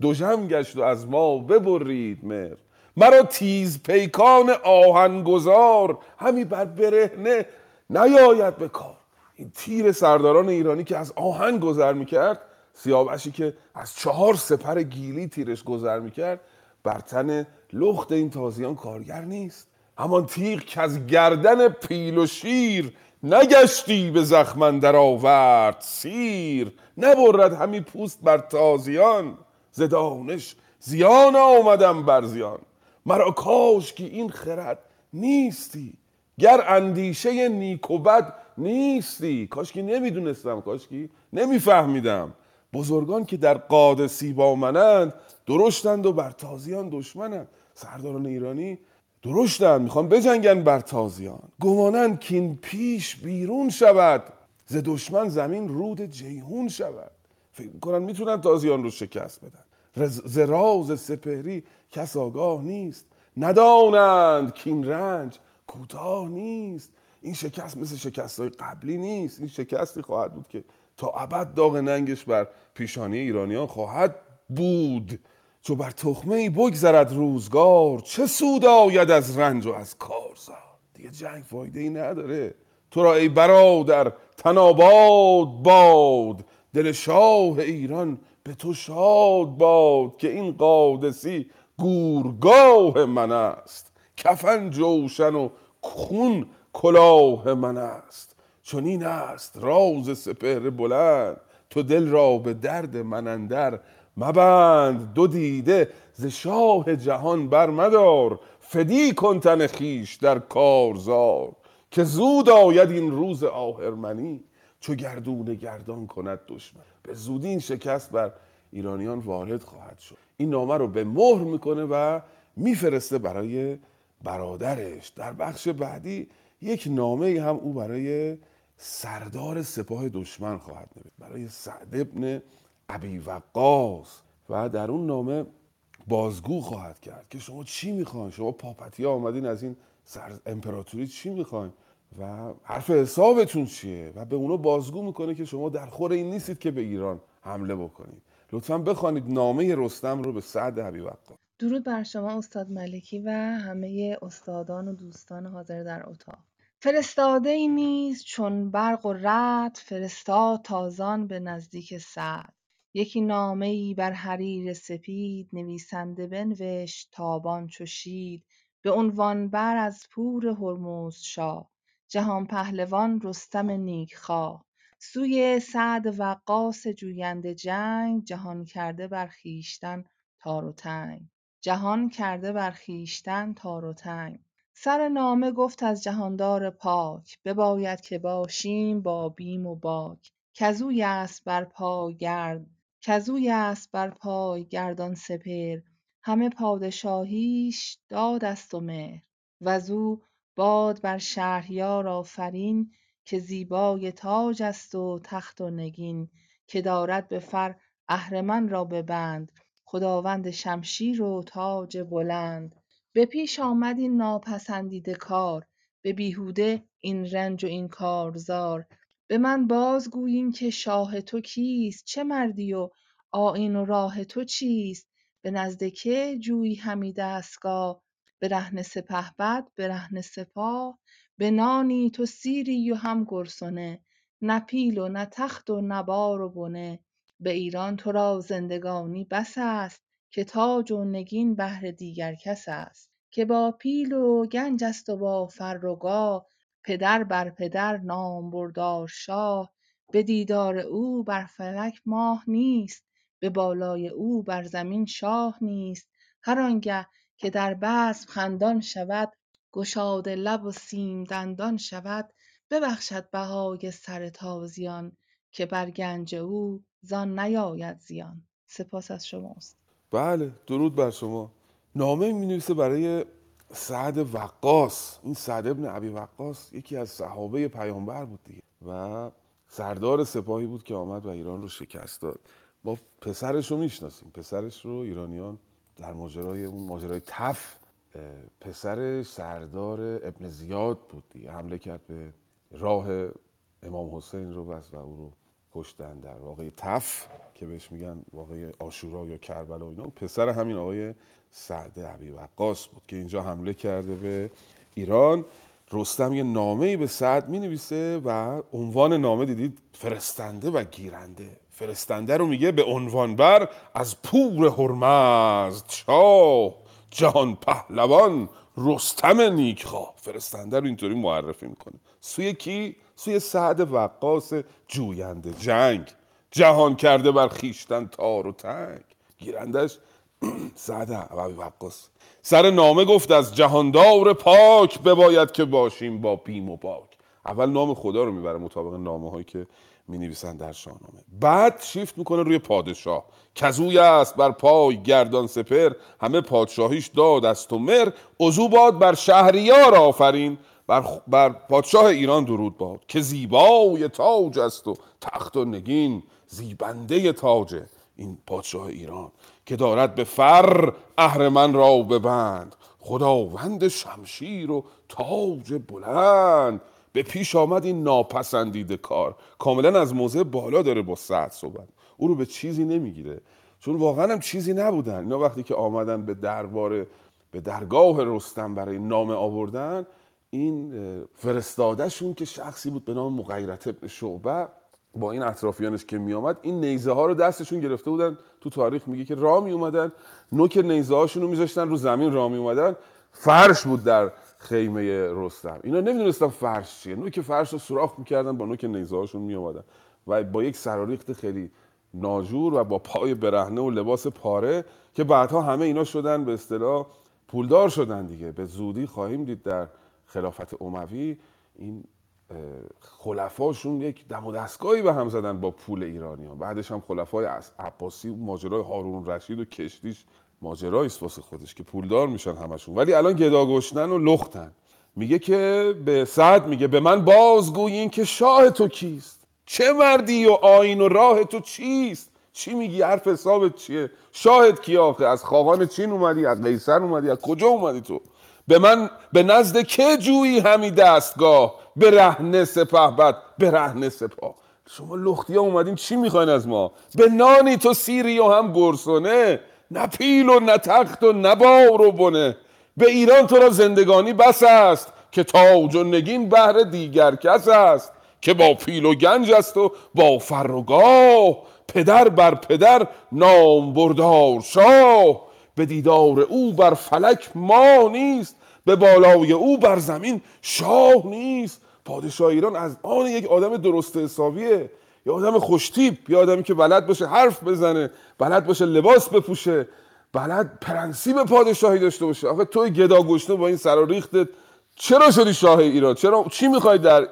دوژم گشت و از ما ببرید مر مرا تیز پیکان آهنگزار همی بر برهنه نیاید به کار. این تیر سرداران ایرانی که از آهن گذر می‌کرد سیاوشی که از چهار سپر گیلی تیرش گذر می‌کرد بر تن لخت این تازیان کارگر نیست. همان تیغ که از گردن پیل و شیر نگشتی به زخمن در آورد سیر نبرد همی پوست بر تازیان. ز دانش زیان آمدم بر زیان. مرا کاش که این خرد نیستی گر اندیشه نیک و بد نیستی. کاش که نمی‌دونستم کاش که نمیفهمیدم. بزرگان که در قادسی با منند درشتند و بر تازیان دشمنند. سرداران ایرانی درشتند می‌خوان بجنگن بر تازیان. گمانند که این پیش بیرون شود. ز دشمن زمین رود جیهون شود. فکر می‌کنن می‌تونن تازیان رو شکست بدن. ز راز سپهری کس آگاه نیست. ندانند که این رنج کوتاه نیست. این شکست مثل شکست های قبلی نیست. این شکستی خواهد بود که تا ابد داغ ننگش بر پیشانی ایرانیان خواهد بود. چو بر تخمه بگذرد روزگار چه سود آید از رنج و از کارزار؟ دیگه جنگ فایده ای نداره. تو را ای برادر تناباد باد. دل شاه ایران به تو شاد باد که این قادسی گورگاه من است. کفن جوشن و خون کلاه من است. چون این است راز سپهر بلند. تو دل را به درد من اندر مبند دو دیده ز شاه جهان بر مدار فدی کن تن خیش در کارزار. که زود آید این روز آهرمنی چو گردون گردان کند دشمن. به زودی این شکست بر ایرانیان وارد خواهد شد. این نامه رو به مهر می‌کنه و میفرسته برای برادرش. در بخش بعدی یک نامه هم او برای سردار سپاه دشمن خواهد نوشت. برای سعد ابن ابی وقاص و در اون نامه بازگو خواهد کرد که شما چی می‌خواین؟ شما پاپتی آمدین از این سر امپراتوری چی می‌خواین؟ و حرف حسابتون چیه؟ و به اونا بازگو می‌کنه که شما در خور این نیستید که به ایران حمله بکنید. لطفا بخوانید نامه رستم رو به سعد ابی وقاص درود بر شما استاد ملکی و همه استادان و دوستان حاضر در اتاق. فرستاده ای نیز چون برق و رعد فرستاد تازان به نزدیک سعد. یکی نامه ای بر حریر سپید نویسنده بنوشت تابان چو شید به عنوان بر از پور هرمزدشاه جهان پهلوان رستم نیکخواه. سوی سعد وقاص جوینده جنگ جهان کرده بر خویشتن تار و تنگ. جهان کرده بر خویشتن تار و تنگ. سر نامه گفت از جهاندار پاک بباید که باشیم با بیم و باک. کزوی است بر پای گرد کزوی است بر پای گردان سپهر. همه پادشاهیش داد است و مهر. وزو باد بر شهریار آفرین که زیبای تاج است و تخت و نگین که دارد به فر اهرمن را به بند خداوند شمشیر و تاج بلند. به پیش آمد این ناپسندیده کار. به بیهوده این رنج و این کارزار. به من بازگویین که شاه تو کیست چه مردی و آیین و راه تو چیست؟ به نزد که جویی همی دستگاه برهنه سپهبد برهنه سپاه. به نانی تو سیری و هم گرسنه نه پیل و نه تخت و نه بار و بنه. به ایران تو را زندگانی بس است که تاج و نگین بهر دیگر کس است. که با پیل و گنج است و با فر و گاه پدر بر پدر نامبردار شاه به دیدار او بر فلک ماه نیست به بالای او بر زمین شاه نیست. هر آنگه که در بزم خندان شود گشاده لب و سیم دندان شود ببخشد بهای سر تازیان که بر گنج او زان نیاید زیان. سپاس از شما استاد بله درود بر شما. نامه می نویسه برای سعد وقاص. این سعد ابن عبی وقاص یکی از صحابه پیامبر بود دیگه. و سردار سپاهی بود که آمد و ایران رو شکست داد. ما پسرش رو می‌شناسیم. پسرش رو ایرانیان در ماجرای اون ماجرای تف پسر سردار ابن زیاد بود دیگه. حمله کرد به راه امام حسین رو بس و او رو کشتن در واقع تف که بهش میگن واقع آشورا یا کربلا و اینا. پسر همین آقای سعد عبی وقاص بود که اینجا حمله کرده به ایران. رستم یه نامه ای به سعد می نویسه و عنوان نامه دیدید فرستنده و گیرنده. فرستنده رو میگه به عنوان بر از پور هرمزد شاه جهان پهلوان رستم نیکخواه. فرستنده رو اینطوری معرفی می‌کنه. سوی کی؟ سوی سعد وقاص جوینده جنگ جهان کرده بر خیشتن تار و تنگ. گیرندش [CLEARS THROAT] سعد وقاص. سر نامه گفت از جهاندار پاک بباید که باشیم با بیم و باک. اول نام خدا رو می‌بره مطابق نامه هایی که می نویسن در شاهنامه. بعد شیفت می‌کنه روی پادشاه. کزوی است بر پای گردان سپر. همه پادشاهیش داد است و مر عضو باد بر شهریار آفرین. بر, بر پادشاه ایران درود باد که زیبای تاج است و تخت و نگین زیبنده تاجه این پادشاه ایران که دارد به فر اهرمن را ببند. خداوند شمشیر و تاج بلند. به پیش آمد این ناپسندیده کار. کاملا از موضع بالا داره با سعد صحبت. او رو به چیزی نمی‌گیره. چون واقعا هم چیزی نبودن. اینا وقتی که آمدن به دربار به درگاه رستم برای نامه آوردن این فرستادهشون که شخصی بود به نام مغیرت ابن شعبه با این اطرافیانش که میآمد این نیزه ها رو دستشون گرفته بودن. تو تاریخ میگه که راه می اومدن نوک نیزه هاشون رو میذاشتن رو زمین راه می اومدن فرش بود در خیمه رستم. اینا نمی‌دونستن فرش چیه. نوک فرش رو سوراخ می‌کردن با نوک نیزه هاشون می اومدن و با یک سراریخت خیلی ناجور و با پای برهنه و لباس پاره که بعدها همه اینا شدن به اصطلاح پولدار شدن دیگه. به زودی خواهیم دید در خلافت اموی این خلفاشون یک دم و دستگاهی به هم زدن با پول ایرانیان. بعدش هم خلفای عباسی ماجرای هارون رشید و کشتیش ماجرایی است خودش که پولدار میشن همشون. ولی الان گدا گشتن و لختن. میگه که به سعد میگه به من بازگویین که شاه تو کیست؟ چه مردی و آین و راه تو چیست؟ چی میگی؟ حرف حسابت چیه؟ شاهد کی آخه؟ از خاقان چین اومدی؟ از قیصر اومدی؟ از کجا اومدی تو؟ به من به نزد که جویی همی دستگاه؟ به رهن سپه بد به رهن سپاه. شما لختی ها اومدین چی می‌خواین از ما؟ به نانی تو سیری و هم گرسنه نه پیل و نه تخت و نه بار و بنه. به ایران تو را زندگانی بس است که تاج و نگین بهر دیگر کس است که با پیل و گنج است و با فر پدر بر پدر نام بردار شاه. به دیدار او بر فلک ما نیست به بالای او بر زمین شاه نیست. پادشاه ایران از آن یک آدم درست حسابیه یه آدم خوشتیپ یه آدمی که بلد باشه حرف بزنه بلد باشه لباس بپوشه بلد پرنسیب پادشاهی داشته باشه. آخه توی گدا گشنه با این سر و ریختت چرا شدی شاه ایران؟ چرا چی می‌خوای در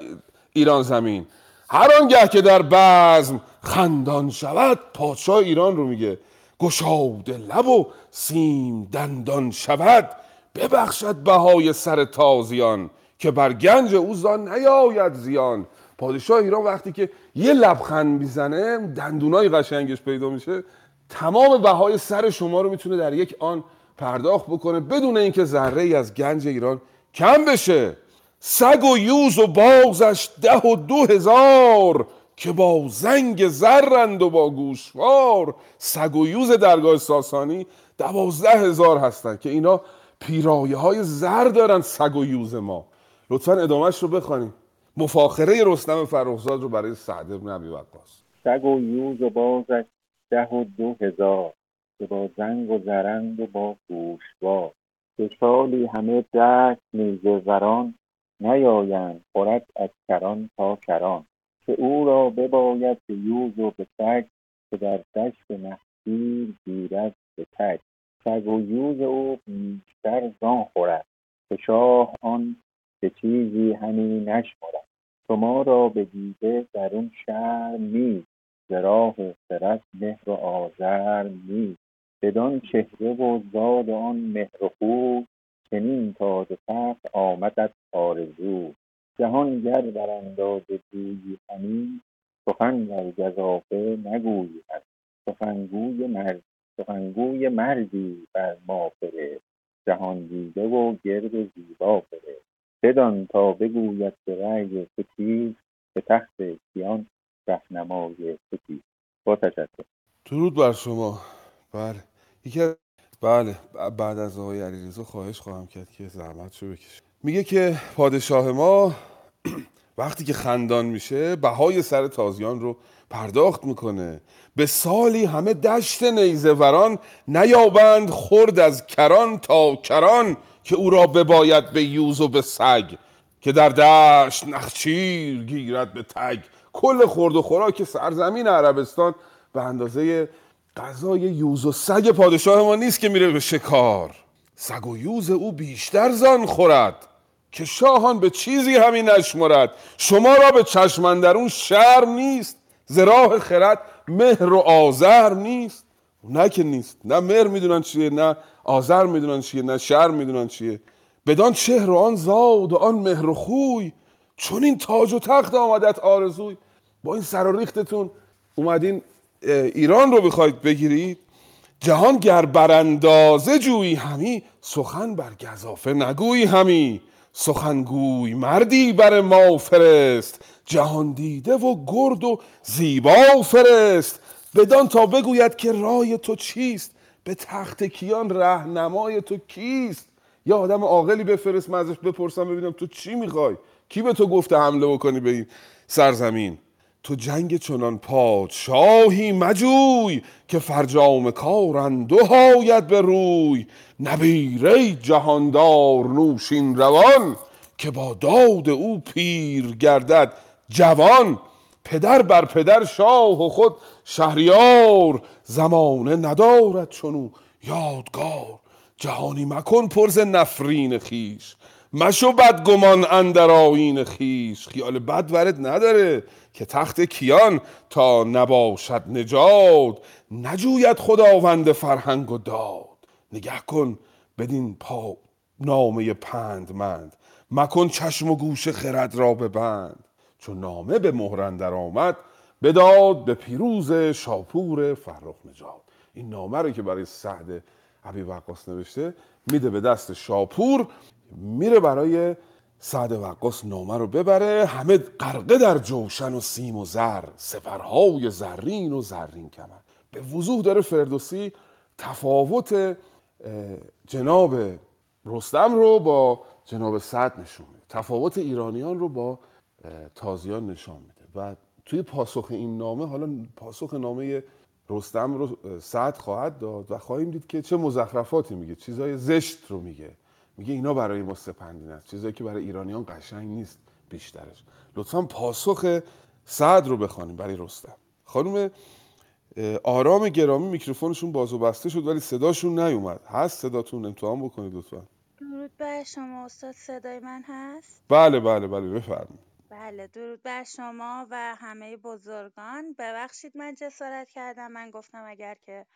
ایران زمین؟ هر آنگه که در بزم خندان شود پادشاه ایران رو میگه. گشاده لب و سیم دندان شود ببخشد بهای سر تازیان که بر گنج او زان نیاید زیان. پادشاه ایران وقتی که یه لبخند می‌زنه دندونای قشنگش پیدا میشه تمام بهای سر شما رو می‌تونه در یک آن پرداخت بکنه بدون اینکه ذره ای از گنج ایران کم بشه. سگ و یوز و بازش ده و دو هزار. که با زنگ زرند و با گوشوار سگ و یوز درگاه ساسانی دوازده هزار هستن که اینا پیرایه های زر دارن سگ و یوز ما. لطفا ادامهش رو بخوانیم. مفاخره رستم فرخزاد رو برای سعد بن ابی وقاص. سگ و یوز و بازش ده و دو هزار که با زنگ و زرند و با گوشوار. به سالی همه دست نیزه وران نیایند خورد از کران تا کران. که او را بباید به یوز و به سگ که در دشت نخجیر گیرد به تک. سگ و یوز او بیشتر زان خورد که شاه آن به چیزی همی نشمرد. شما را به دیده درون شهر نیست ز راه خرد مهر و آذر نیست. بدان چهره و زاد آن مهر و خوی چنین و تخت آمدت آرزو. جهان گر بر اندازه جویی همی سخن در گزافه نگویی همی سخنگوی مرد سخنگوی مردی بر ما فرست. جهان دیده و گرد زیبا فرست. بدان تا بگوید که رأی تو چیست به تخت کیان رهنمای تو کیست با تشکر. درود بر شما. بله. یکی بله. بعد از آقای علیرضا خواهش خواهم کرد که زحمتشو بکشه میگه که پادشاه ما وقتی که خندان میشه بهای سر تازیان رو پرداخت می‌کنه. به سالی همه دشت نیزه وران نیابند خرد از کران تا کران که او را بباید به یوز و به سگ که در دشت نخچیر گیرد به تگ. کل خورد و خوراک سرزمین عربستان به اندازه غذای یوز و سگ پادشاه ما نیست که میره به شکار. سگ و یوز او بیشتر زان خورد. که شاهان به چیزی همین نشمرد. شما را به چشم اندرون شرم نیست. ز راه خرد مهر و آزر نیست. نه که نیست. نه مهر می‌دونن چیه نه آزر می‌دونن چیه نه شرم می‌دونن چیه. بدان چهر و آن زاد و آن مهر و خوی چون این تاج و تخت آمدت آرزوی. با این سر و ریختتون اومدین ایران رو بخواید بگیرید. جهان گر براندازه جویی همی سخن بر گزافه نگویی همی. سخنگوی مردی بر ما فرست. جهان دیده و گرد و زیبا فرست. بدان تا بگوید که رای تو چیست؟ به تخت کیان رهنمای تو کیست؟ یا آدم عاقلی بفرست من ازش بپرسم ببینم تو چی می‌خوای؟ کی به تو گفته حمله بکنی به این سرزمین؟ تو جنگ چنان پادشاهی مجوی که فرجام کارند و هاید به روی. نبیره جهاندار نوشین روان که با داد او پیر گردد جوان. پدر بر پدر شاه و خود شهریار زمانه ندارد چنو یادگار. جهانی مکن پرز نفرین خیش. مشو بدگمان اندر آیین خیش. خیال بد ورد نداره که تخت کیان تا نباشد نجاد نجوید خداوند فرهنگ و داد. نگه کن بدین پا نامه پندمند. مکن چشم و گوش خرد را ببند. چون نامه به مهر اندر آمد بداد به پیروز شاپور فرخ نژاد این نامه رو که برای سعد ابی وقاص نوشته میده به دست شاپور. میره برای سعد وقاص نامه رو ببره. همه غرقه در جوشن و سیم و زر سپرهای زرین و زرین کمر. به وضوح داره فردوسی تفاوت جناب رستم رو با جناب سعد نشون میده. تفاوت ایرانیان رو با تازیان نشان میده. و توی پاسخ این نامه حالا پاسخ نامه رستم رو سعد خواهد داد و خواهیم دید که چه مزخرفاتی میگه چیزای زشت رو میگه. میگه اینا برای ما سپندین است. چیزایی که برای ایرانیان قشنگ نیست بیشترش. لطفا پاسخ سعد رو بخوانیم برای رستم. خانم آرام گرامی میکروفونشون باز و بسته شد ولی صداشون نیومد. هست صداتون؟ امتحان بکنید لطفا. درود بر شما استاد صدای من هست؟ بله بله بله بفرمایید. بله درود بر شما و همه بزرگان. ببخشید من جسارت کردم. من گفتم اگر که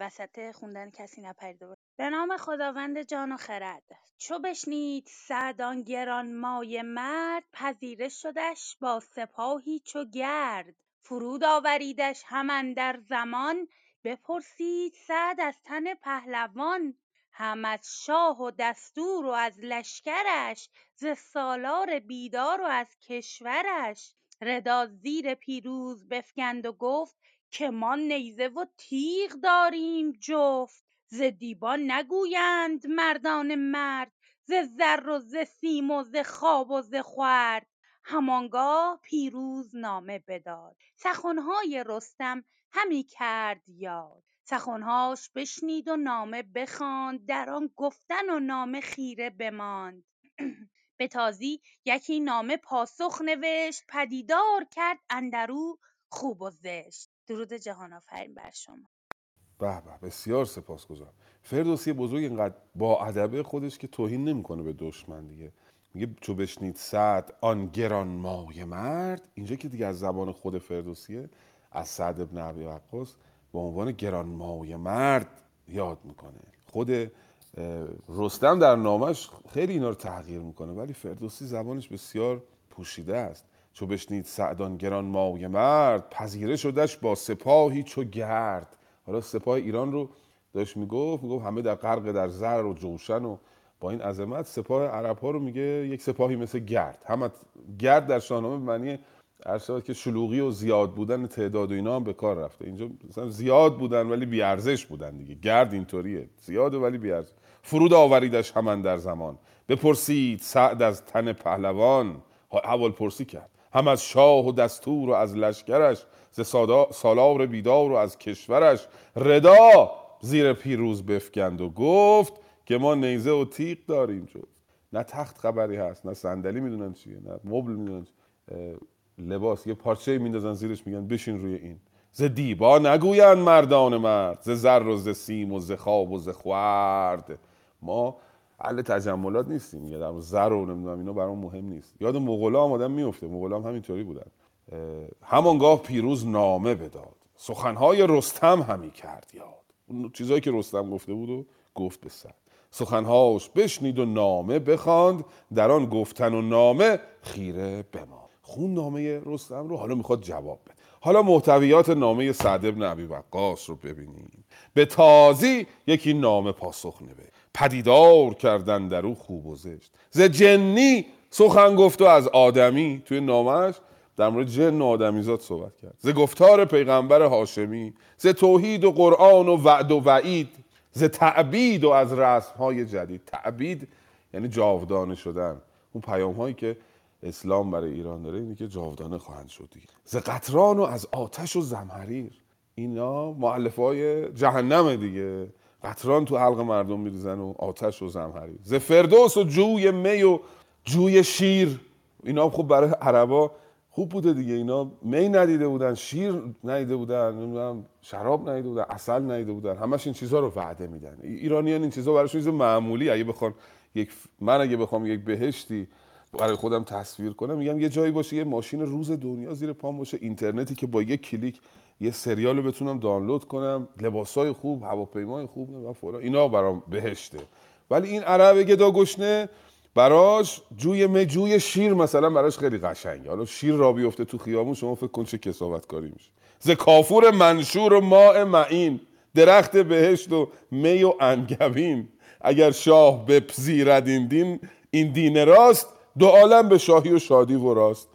وسط خوندن کسی نپریده به نام خداوند جان و خرد. چو بشنید سعدان گران مایه مرد پذیره شدش با سپاهی چو گرد. فرود آوریدش هم اندر زمان بپرسید سعد از تن پهلوان. هم از شاه و دستور و از لشکرش ز سالار بیدار و از کشورش. ردا زیر پیروز بفگند و گفت که ما نیزه و تیغ داریم جفت. ز دیبا نگویند مردان مرد ز زر و ز سیم و ز خواب و ز خورد همانگاه پیروز نامه بداد سخنهای رستم همی کرد یاد. سخنهاش بشنید و نامه بخواند در آن گفتن و نامه خیره بماند. [CLEARS THROAT] به تازی یکی نامه پاسخ نوشت پدیدار کرد اندرو خوب و زشت. درود جهان آفرین بر شما. به به بسیار سپاسگزارم. فردوسی بزرگ اینقدر با ادبه خودش که توهین نمی‌کنه به دشمن دیگه. میگه چو بشنید سعد آن گران مایه مرد. اینجا که دیگه از زبان خود فردوسیه از سعد ابن ابی وقاص به عنوان گران مایه مرد یاد می‌کنه. خود رستم در نامش خیلی اینا رو تغییر می‌کنه ولی فردوسی زبانش بسیار پوشیده است. چو بشنید سعدان گران مایه مرد پذیره شدش با سپاهی چو گرد. حالا سپاه ایران رو داشت می‌گفت می‌گفت همه در غرق در زر و جوشن و با این عظمت سپاه عرب ها رو میگه یک سپاهی مثل گرد. هم گرد در شاهنامه معنی ارشاد که شلوغی و زیاد بودن تعداد و اینا هم به کار رفته. اینجا مثلا زیاد بودن ولی بیارزش بودن دیگه. گرد اینطوریه. زیاد ولی بیارزش فرود آوریدش همان در زمان. بپرسید سعد از تن پهلوان. حوال پرسی کرد. هم از شاه و دستور و از لشکرش. ز سالار بیدار و از کشورش ردا زیر پیروز بفکند و گفت که ما نیزه و تیغ داریم جز. نه تخت خبری هست نه صندلی می‌دونن چیه نه مبل می‌دونن لباس یه پارچه میندازن زیرش میگن بشین روی این. ز دیبا نگویند مردان مرد ز زر و ز سیم و ز خواب و ز خورد. ما اهل تجملات نیستیم یه در زر و نمی‌دونم اینا برام مهم نیست. یاد مغولا هم آدم میفته مغولا هم همینطوری بودن. همانگاه پیروز نامه بداد. سخنهای رستم همی کرد یاد. اون چیزایی که رستم گفته بود و گفت به سر. سخنهاش بشنید و نامه بخواند در آن گفتن و نامه خیره بمان خون نامه رستم رو حالا می‌خواد جواب بده. حالا محتویات نامه سعد ابن ابی وقاص رو ببینیم. به تازی یکی نامه پاسخ نوشت. پدیدار کردن در او خوب و زشت. ز جنی سخن گفت و از آدمی توی نامش در مورد جن و آدمیزاد صحبت کرد. ز گفتار پیغمبر هاشمی ز توحید و قرآن و وعد و وعید ز تعبید و از رسم های جدید. تعبید یعنی جاودانه شدن. اون پیام هایی که اسلام برای ایران داره اینه که جاودانه خواهند شد ز قطران و از آتش و زمهریر اینا معلف های جهنم دیگه. قطران تو حلق مردم میریزن و آتش و زمهریر ز فردوس و جوی می و جوی شیر. اینا خب برای عربا خوب بوده دیگه. اینا می ندیده بودن شیر ندیده بودن نمی‌دونم شراب ندیده بودن اصل ندیده بودن. همش این چیزها رو وعده میدن. ایرانیان این چیزها براشون چیز معمولی. اگه بخوان یک من اگه بخوام یک بهشتی برای خودم تصویر کنم میگم یه جایی باشه یه ماشین روز دنیا زیر پام باشه. اینترنتی که با یه کلیک یه سریال رو بتونم دانلود کنم. لباسای خوب هواپیمای خوب و فلان. اینا برام بهشته. ولی این عرب گدا گشنه براش جوی مجوی شیر مثلا براش خیلی قشنگه. حالا شیر را بیفته تو خیابون شما فکر کن چه کساوت کاری میشه. ز کافور منشور و ماء معین درخت بهشت و می و انگبین. اگر شاه بپذیرد این دین این دین راست دو عالم به شاهی و شادی و راست.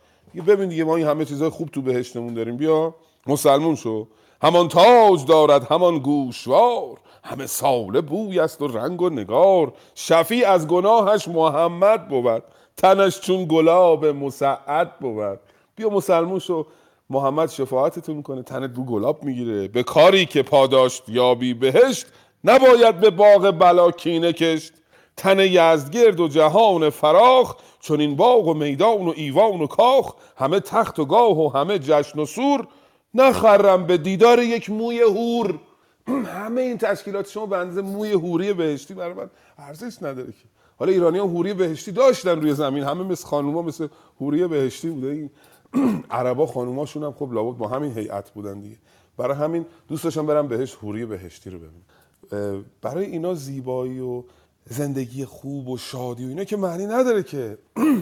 ببین دیگه ما این همه چیزای خوب تو بهشتمون داریم. بیا مسلمون شو. همان تاج دارد همان گوشوار. همه ساله بوی است و رنگ و نگار. شفی از گناهش محمد بود. تنش چون گلاب مسعد بود. بیا مسلمون شو. محمد شفاعتتون کنه تنت دو گلاب می‌گیره. به کاری که پاداشت یابی بهشت نباید به باغ بلا کینه کشت. تن یزدگرد و جهان فراخ چون این باغ و میدان و ایوان و کاخ همه تخت و گاه و همه جشن و سور. نخرم به دیدار یک موی هور [CLEARS THROAT] همه این تشکیلات شما به موی هوری بهشتی برای من ارزش نداره که. حالا ایرانی هم هوری بهشتی داشتن روی زمین. همه مثل خانوما مثل هوری بهشتی بوده. این [CLEARS THROAT] عربا خانوماشون هم خب لابد با همین هیئت بودن دیگه. برای همین دوست داشتم برم بهش هوری بهشتی رو ببینم. برای اینا زیبایی و زندگی خوب و شادی و اینا که معنی نداره که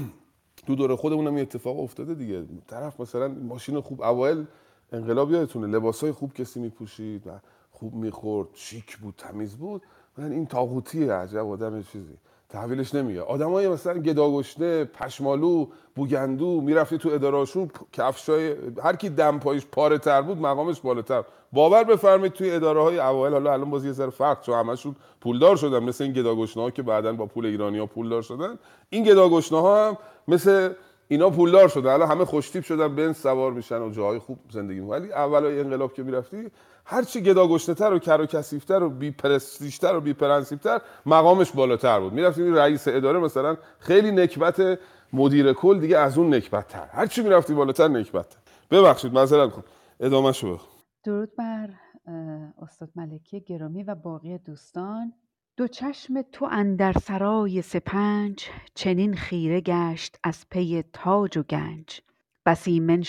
[CLEARS THROAT] تو دور خودمون هم اتفاق افتاده دیگه. طرف مثلا ماشین خوب اوایل انقلاب یادتونه لباسای خوب کسی میپوشید خوب می‌خورد شیک بود تمیز بود. من این تاغوتیه عجب آدم چیزی. تحویلش نمیگه آدمای مثلا گداگشته پشمالو بوگندو می‌رفتی تو اداراشون کفشای هر کی دم پایش پاره تر بود مقامش بالاتر. باور بفرمایید توی اداره های اوایل حالا الان باز یه ذره فرق چون همشون پولدار شدن. مثل این گداگشنا ها که بعدا با پول ایرانی ها پولدار شدن. این گداگشنا ها هم مثل اینا پولدار شدن. الان همه خوشتیپ شدن بنز سوار میشن و جاهای خوب زندگی ولی اولای انقلاب که می‌رفتی هرچی گدا تر و کر و کثیفتر و بی پرستیژتر و بی مقامش بالاتر بود. می‌رفتی رئیس اداره مثلا خیلی نکبت مدیر کل دیگه از اون نکبت تر هرچی می‌رفتی بالاتر نکبت تر ببخشید معذرت کن ادامه شو درود بر استاد ملکی گرامی و باقی دوستان. دو چشم تو اندر سرای سپنج چنین خیره گشت از پی تاج و گنج. بسی من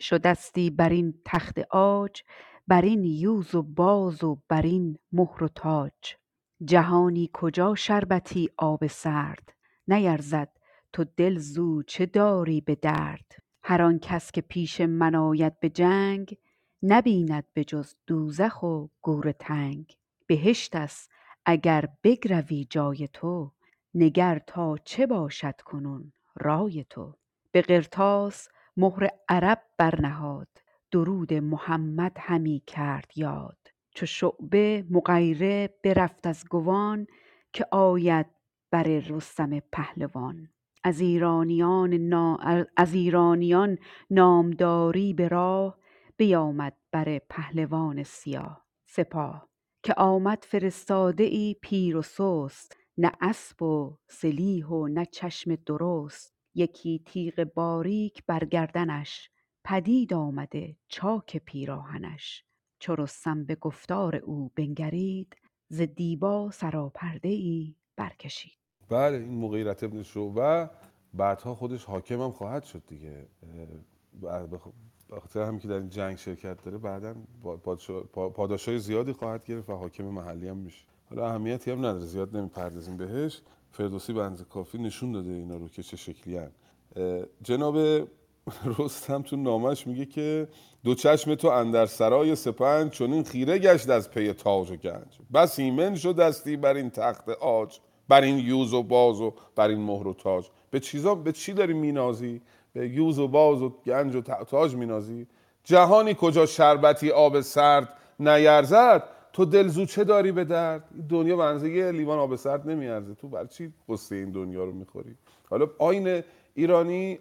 شدستی بر این تخت عاج. بر این یوز و باز و بر این مهر و تاج. جهانی کجا شربتی آب سرد؟ نیرزد تو دل زو چه داری به درد؟ هر آن کس که پیش من آید به جنگ نبیند به جز دوزخ و گور تنگ. بهشت است اگر بگروی جای تو نگر تا چه باشد کنون رای تو. به قرطاس مهر عرب برنهاد درود محمد همی کرد یاد چو شعبه مغیره برفت از گوان که آید بر رستم پهلوان. از ایرانیان, نا... از ایرانیان نامداری به راه بیامد بر پهلوان سیاه. سپاه که آمد فرستاده ای پیر و سست نه اسب و سلیح و نه چشم درست. یکی تیغ باریک بر گردنش پدید آمده چاک پیراهنش. چو رستم به گفتار او بنگرید ز دیبا سراپرده ای برکشید. بله این مغیرت ابن شعبه بعدها خودش حاکم هم خواهد شد دیگه. اه، به خاطر هم که در این جنگ شرکت داره بعدا پاداشای زیادی خواهد گرفت و حاکم محلی هم میشه. حالا اهمیتی هم نداره زیاد نمی‌پردازیم بهش. فردوسی اندازه کافی نشون داده اینا رو که چه شکلی هن. جناب [LAUGHS] رستم تو نامش میگه که دو چشم تو اندر سرای سپنج چون خیره گشت از پی تاج و گنج. بس ایمن شدستی بر این تخت عاج بر این یوز و باز و بر این مهر و تاج. به چیزا به چی داری مینازی؟ به یوز و باز و گنج و تاج مینازی؟ جهانی کجا شربتی آب سرد نیرزد؟ تو دلزو چه داری به درد؟ دنیا منزه یه لیوان آب سرد نمیارزه. تو بر چی قصه این دنیا رو می‌خوری؟ حالا آین ایرانی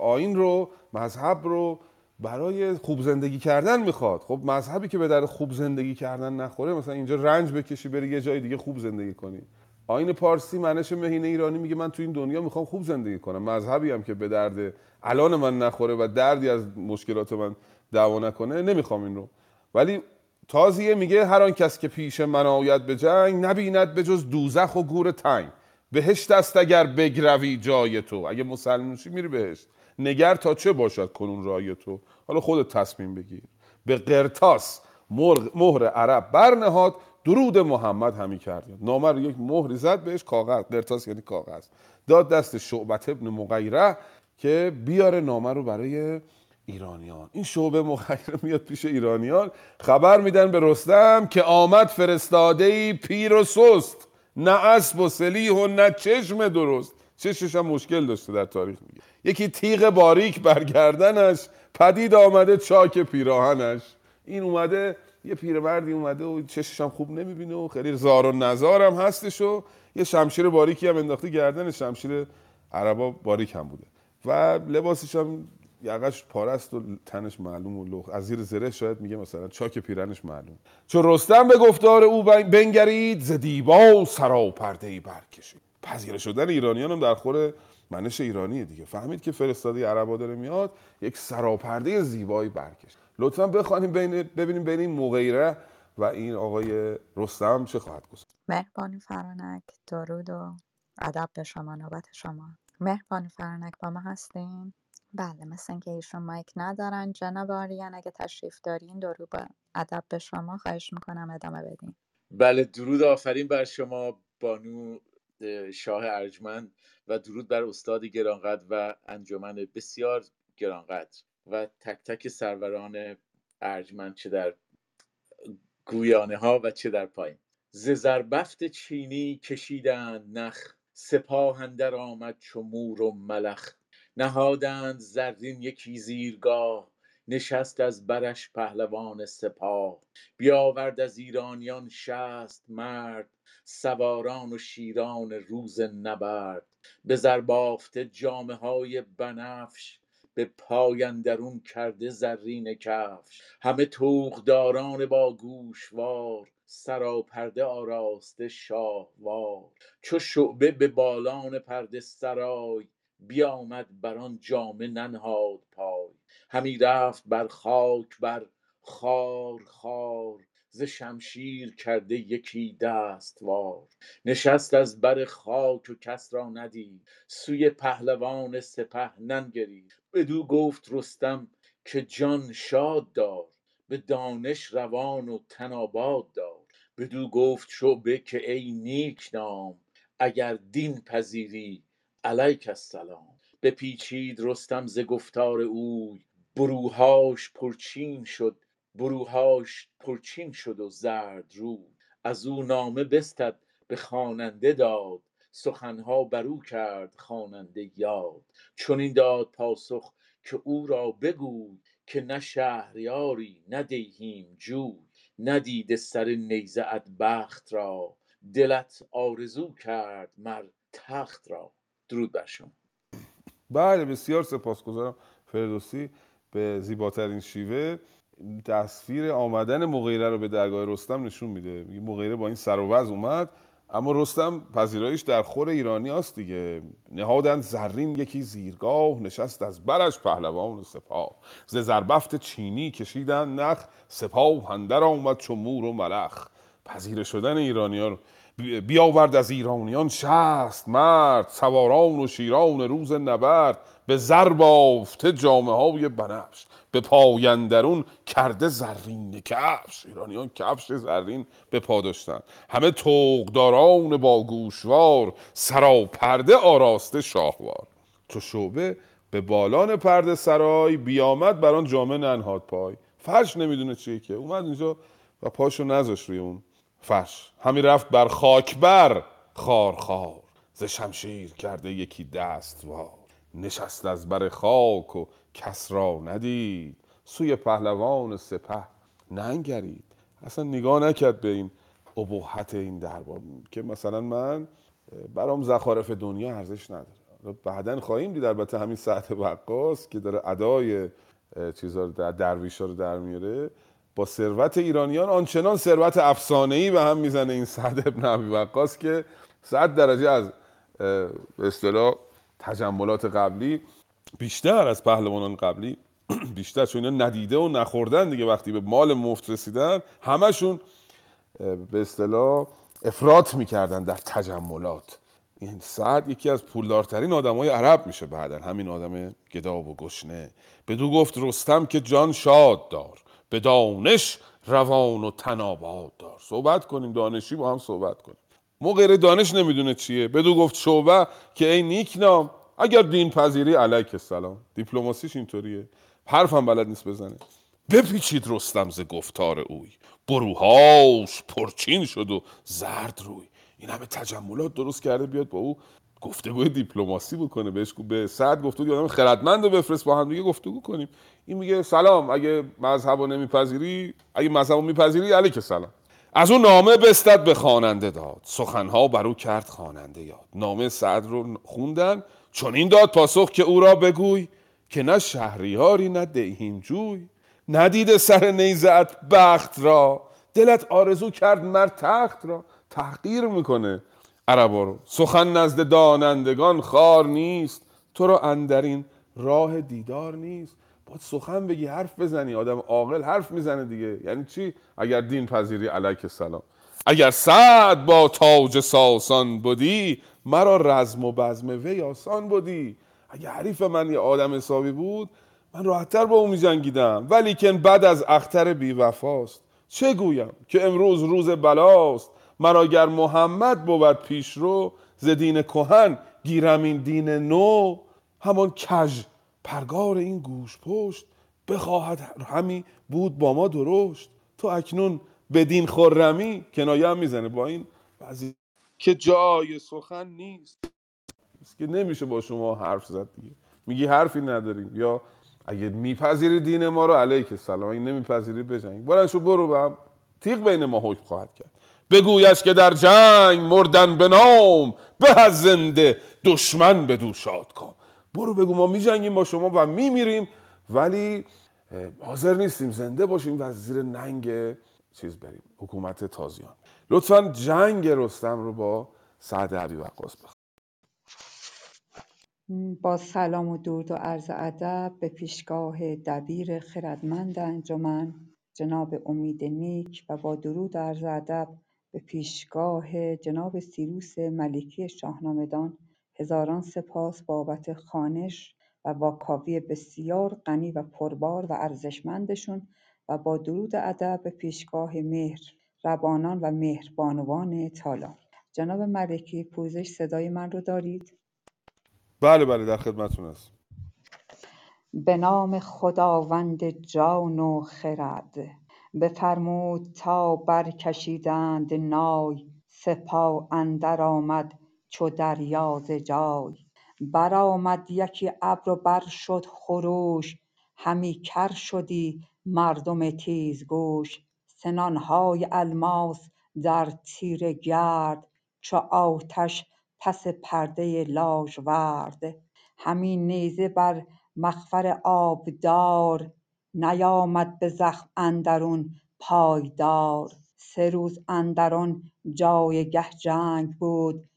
آین رو مذهب رو برای خوب زندگی کردن می‌خواد. خب مذهبی که به در خوب زندگی کردن نخوره مثلا اینجا رنج بکشی بری یه جای دیگه خوب زندگی کنی. آین پارسی منش مهین ایرانی میگه من تو این دنیا می‌خوام خوب زندگی کنم. مذهبی هم که به درد الان من نخوره و دردی از مشکلات من دعوا نکنه نمی‌خوام این رو. ولی تازیه میگه هر آن کس که پیش من آید به جنگ نبیند به جز دوزخ و گور تنگ. بهشت است اگر بگروی جای تو. اگه مسلمون شی میری بهشت. نگر تا چه باشد کنون رای تو؟ حالا خودت تصمیم بگیر. به قرتاس مهر عرب برنهاد. درود محمد همی کرد نامه رو یک مهری زد بهش کاغذ. قرتاس یعنی کاغذ. داد دست شعبت ابن مغیره که بیاره نامه رو برای ایرانیان. این شعبه مغیره میاد پیش ایرانیان. خبر میدن به رستم که آمد فرستاده ای پیر و سست. نه اسب و سلیح و نه چشم درست. چشمش هم مشکل داشته در تاریخ میگه. یکی تیغ باریک برگردنش پدید آمده چاک پیراهنش. این اومده یه پیرمردی اومده و چشش هم خوب نمی‌بینه و خیلی زار و نزار هم هستش و یه شمشیر باریکی هم انداخته گردن شمشیر عربا باریک هم بوده. و لباسش هم یقش پارست و تنش معلوم و لخ از زیر زره شاید میگه مثلا چاک پیرنش معلوم. چون رستم به گفتار او بنگرید ز دیبا و سراپرده ای برکشید. پذیره شدن ایرانیان هم در خور منش ایرانیه دیگه. فهمید که فرستادی عربا داره میاد یک سراپرده زیبایی برکش لطفا بخوانیم بین ببینیم بین این مغیره و این آقای رستم چه خواهد گفت. مهربانی فرانک درود و ادب به شما نوبت شما. مهربانی فرانک با ما هستین؟ بله مثل اینکه ایشون مایک ندارن. جناب آریان اگه تشریف دارین درود با ادب به شما. خواهش می‌کنم ادامه بدین. بله درود آفرین بر شما بانو شاه ارجمند و درود بر استاد گرانقدر و انجمن بسیار گرانقدر. و تک تک سروران ارجمند چه در گویانه ها و چه در پایین. ز زربفت چینی کشیدند نخ سپاه اندر آمد چو مور و ملخ. نهادند زرین یکی زیرگاه نشست از برش پهلوان سپاه. بیاورد از ایرانیان شست مرد سواران و شیران روز نبرد. به زربافته جامه های بنفش به پای اندرون کرده زرین کفش. همه توغداران با گوشوار سراپرده آراسته شاهوار. چو شعبه به بالان پرده سرای بیامد بر آن جامه ننهاد پای. همی رفت بر خاک بر خار خار. ز شمشیر کرده یکی دستوار. نشست از بر خاک و کس را ندید. سوی پهلوان سپه ننگرید. بدو گفت رستم که جان شاد دار. به دانش روان و تن آباد دار. بدو گفت شعبه که ای نیک نام. اگر دین پذیری علیک السلام. بپیچید رستم ز گفتار اوی. بروهاش پرچین شد. بروهاش پرچین شد و زرد روی. از او نامه بستد به خواننده داد. سخنها برو کرد خواننده یاد. چنین داد پاسخ که او را بگوی که نه شهریاری نه دیهیم جوی. ندیده سر نیزه ات بخت را. دلت آرزو کرد مر تخت را. درود بر شما. بله بسیار سپاسگزارم فردوسی به زیباترین شیوه. تصویر آمدن مغیره رو به درگاه رستم نشون میده. میگه مغیره با این سر و اومد اما رستم پذیرایش در خور ایرانی هست دیگه. نهادند زرین یکی زیرگاه نشست از برش پهلوان سپاه. ز زربفت چینی کشیدن نخ سپاه اندر آمد چو مور و ملخ. پذیره شدن ایرانی ها رو بیاورد از ایرانیان شست مرد سواران و شیران روز نبرد به زر بافته جامه های بنفش به پایندرون کرده زرین کفش. ایرانیان کفش زرین به پا داشتن. همه توقداران با گوشوار سراپرده آراسته شاهوار. چو شعبه به بالان پرده سرای بیامد بر آن جامه ننهاد پای. فرش نمی‌دونه چیه که. اومد اینجا و پاشو نذاشت روی اون. فرش. همی رفت بر خاک بر خار خار. ز شمشیر کرده یکی دست وار. نشست از بر خاک و کس را ندید. سوی پهلوان سپه ننگرید. اصلا نگاه نکرد به این ابهت این دربار. که مثلا من برام زخارف دنیا ارزش نداره. بعدا خواهیم دید البته همین ساعت وقاص که داره ادای چیزا رو در درویشا رو در میاره. با ثروت ایرانیان آنچنان ثروت افسانه‌ای به هم می‌زنه این سعد ابن ابی وقاص که صد درجه از به اصطلاح تجملات قبلی بیشتر از پهلوانان قبلی [CLEARS THROAT] بیشتر چون اینا ندیده و نخوردن دیگه وقتی به مال مفت رسیدن همشون به اصطلاح افراط می‌کردن در تجملات. این سعد یکی از پولدارترین آدمای عرب میشه بعدا همین آدم گداب و گشنه. بدو گفت رستم که جان شاد دار. به دانش روان و تناباد دار. صحبت کنیم دانشی با هم صحبت کنیم. مغیر دانش نمی‌دونه چیه. بدو گفت شعبه که ای نیک نام اگر دین پذیری علیک السلام. دیپلماسیش اینطوریه. حرفم بلد نیست بزنه. بپیچید رستم ز گفتار اوی. بروهاش پرچین شد و زرد روی. این همه تجملات درست کرده بیاد با او گفتگوی دیپلماسی بکنه بهش به سعد گفته بود آدم خردمند رو بفرست با هم دیگه گفتگو کنیم. این میگه سلام اگه مذهب رو نمیپذیری اگه مذهب رو میپذیری علیک سلام از اون نامه بستد به خواننده داد. سخنها بر او کرد خواننده یاد. نامه سعد رو خوندن چون این داد پاسخ که او را بگوی که نه شهریاری نه دیهیم جوی ندیده سر نیزت بخت را. دلت آرزو کرد مر تخت را. تحقیر می‌کنه. عربا رو. سخن نزد دانندگان خار نیست. تو را اندرین راه دیدار نیست. باید سخن بگی حرف بزنی. آدم عاقل حرف می‌زنه دیگه. یعنی چی؟ اگر دین پذیری علیک السلام. اگر سعد با تاج ساسان بودی مرا رزم و بزم وی آسان بودی. اگه حریف من یه آدم حسابی بود من راحتتر با او میجنگیدم. ولیکن بعد از اختر بی وفاست چه گویم که امروز روز بلاست. مرا گر محمد بود پیش رو ز دین کهن گیرم این دین نو. همان کژ پرگار این گوش پشت بخواهد همی بود با ما درشت. تو اکنون بدین خرمی کنایه هم می‌زنه با این بعضی که جای سخن نیست. که نمیشه با شما حرف زد دیگه. میگی حرفی نداریم. یا اگه میپذیری دین ما رو علیک السلام. اگه نمیپذیری بجنگ. بلند شو برو به تیغ بین ما حکم خواهد کرد. بگویش که در جنگ مردن به نام به از زنده دشمن به دو شاد کن. برو بگو ما میجنگیم با شما و میمیریم ولی حاضر نیستیم زنده باشیم و زیر ننگ چیز بریم حکومت تازیان. لطفا جنگ رستم رو با سعد عبی وقاص بخون. با سلام و درود و عرض ادب به پیشگاه دبیر خردمند انجمن جناب امید نیک و با درود و عرض ادب به پیشگاه جناب سیروس ملکی شاهنامه‌دان هزاران سپاس بابت خوانش و واکاوی بسیار غنی و پربار و ارزشمندشون و با درود ادب به پیشگاه مهر ربانان و مهربانوان تالار. جناب ملکی پوزش صدای من رو دارید؟ بله بله در خدمتتون هست به نام خداوند جان و خرد. بفرمود تا برکشیدند نای سپاه اندر آمد چو دریا ز جای. برآمد یکی ابر و بر شد خروش همی کر شدی مردم تیزگوش. سنانهای الماس در تیره گرد چو آتش پس پرده لاژورد. همی نیزه بر مغفر آبدار نیامد به زخم اندرون پایدار. سه روز اندر آن جایگه جنگ بود.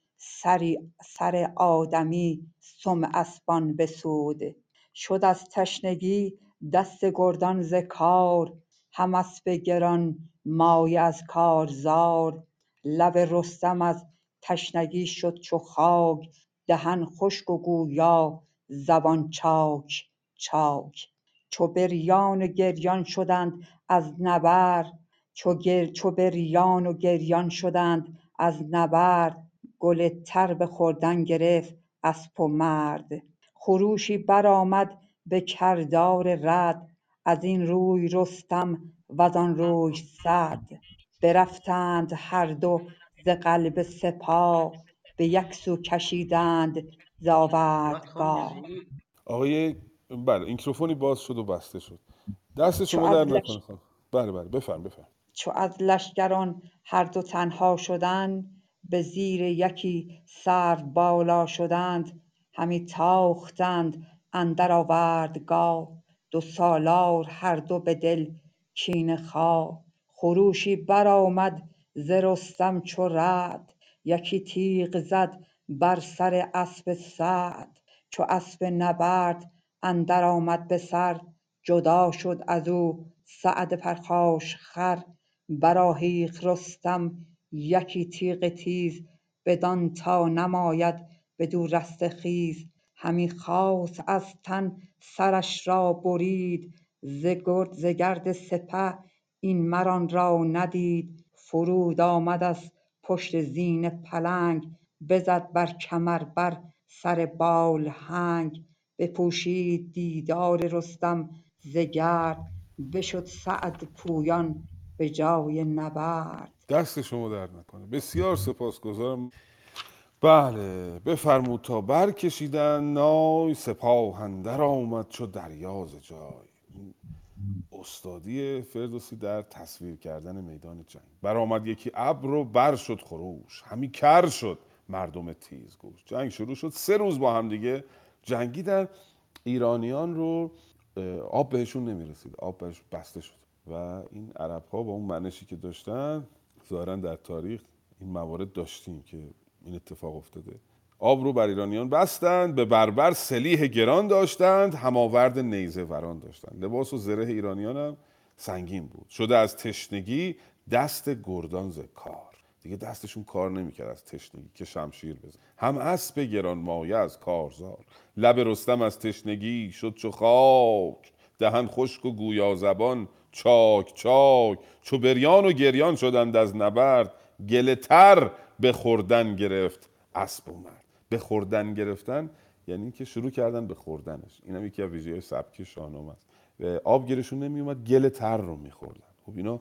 سر آدمی سم اسپان بسود. شد از تشنگی دست گردان ز کار. هم اسپ گرانمایه از کارزار لب رستم از تشنگی شد چو خاک. دهن خشک و گویا زبان چاک چاک. چو بریان و گریان شدند از نبرد چو بریان و گریان شدند از نبرد گل تر به خوردن گرفت اسپ و مرد. خروشی برآمد به کردار رد ازین روی رستم وزان روی سعد برفتند هر دو ز قلب سپاه به یک سو کشیدند ز آوردگاه. بله میکروفونی باز شد و بسته شد. دست شما در. نکنه خانم. بله بله بفرم بفرم. چو از لشکران هر دو تنها شدند به زیر یکی سروبالا شدند همی تاختند اندر آوردگاه. دو سالار هر دو به دل کینه خواه. خروشی برآمد ز رستم چو رعد. یکی تیغ زد بر سر اسپ سعد. چو اسپ نبرد اندر آمد به سر جدا شد ازو سعد پرخاشخر برآهیخت رستم یکی تیغ تیز بدان تا نماید بدو رستخیز همی خواست از تن سرش را برید ز گرد سپه این مر آن را ندید. فرود آمد از پشت زین پلنگ بزد بر کمر بر سر بالهنگ بپوشید دیدار رستم ز گرد بشد سعد پویان به جای نبرد. دست شما در نکنه. بسیار سپاسگزارم. بله بفرمود تا برکشیدند نای سپاه اندر آمد چو دریا ز جای. استادی فردوسی در تصویر کردن میدان جنگ. برآمد یکی ابر و بر شد خروش. همی کر شد مردم تیزگوش. جنگ شروع شد. سه روز با هم دیگه جنگیدن ایرانیان رو آب بهشون نمی‌رسید. آب بهش بسته شد. و این عرب ها با اون منشی که داشتن ظاهرا در تاریخ این موارد داشتیم که این اتفاق افتاده. آب رو بر ایرانیان بستند به بربر سلیح گران داشتند هماورد نیزه وران داشتند. لباس و زره ایرانیان هم سنگین بود. شده از تشنگی دست گردان ز کار. دیگه دستشون کار نمی‌کرد از تشنگی که شمشیر بزن. هم اسب گران مایه از کارزار. لب رستم از تشنگی شد چو خاک. دهن خشک و گویا زبان چاک چاک. چو بریان و گریان شدند از نبرد گله تر به خوردن گرفت اسب و مرد. به خوردن گرفتن یعنی که شروع کردن به خوردنش. این هم یکی از ویژگی سبکی شاهنامه است. آب گیرشون نمیومد گل تر رو میخوردن. خب اینا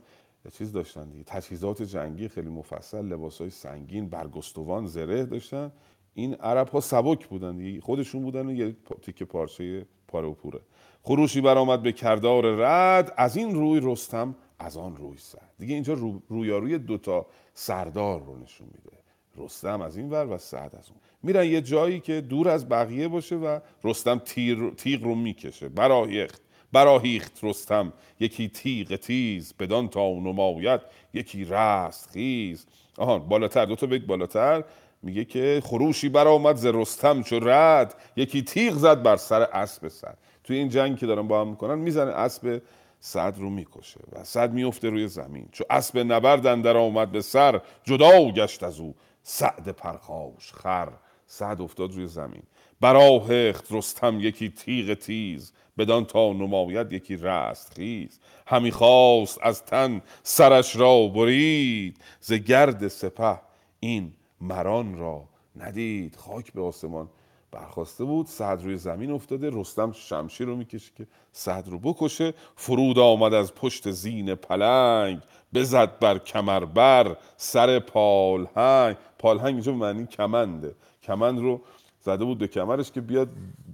چیز داشتن دیگه. تجهیزات جنگی خیلی مفصل لباس های سنگین برگستوان زره داشتن. این عرب ها سبک بودن دیگه. خودشون بودن یه تیکه پارچه پاره و پوره. خروشی برآمد به کردار رد از این روی رستم از آن روی سر. دیگه اینجا رو رویاروی دوتا سردار رو نشون میده. رستم از این ور و سعد از اون. میرن یه جایی که دور از بقیه باشه و رستم تیر تیغ رو می‌کشه. براهیخت براهیخت رستم. یکی تیغ تیز بدان تا نماید یکی رست خیز. آهان بالاتر دو تا بیت بالاتر. میگه که خروشی برآمد ز رستم چو رد. یکی تیغ زد بر سر اسب سعد توی این جنگ که دارن با هم می‌کنن می‌زنه اسب سعد رو می‌کشه و سعد میفته روی زمین. چو اسب نبرد اندر آمد به سر جدا گشت از او. سعد پرخاش خر. سعد افتاد روی زمین. براهخت رستم یکی تیغ تیز بدان تا نماید یکی رستخیز همی خواست از تن سرش را برید ز گرد سپه این مران را ندید. خاک به آسمان برخواسته بود سعد روی زمین افتاده رستم شمشیر رو می‌کشه که سعد رو بکشه. فرود آمد از پشت زین پلنگ بزد بر کمربر سر پالهنگ. پالهنگ اینجا معنی کمنده. کمند رو زده بود به کمرش که بیاد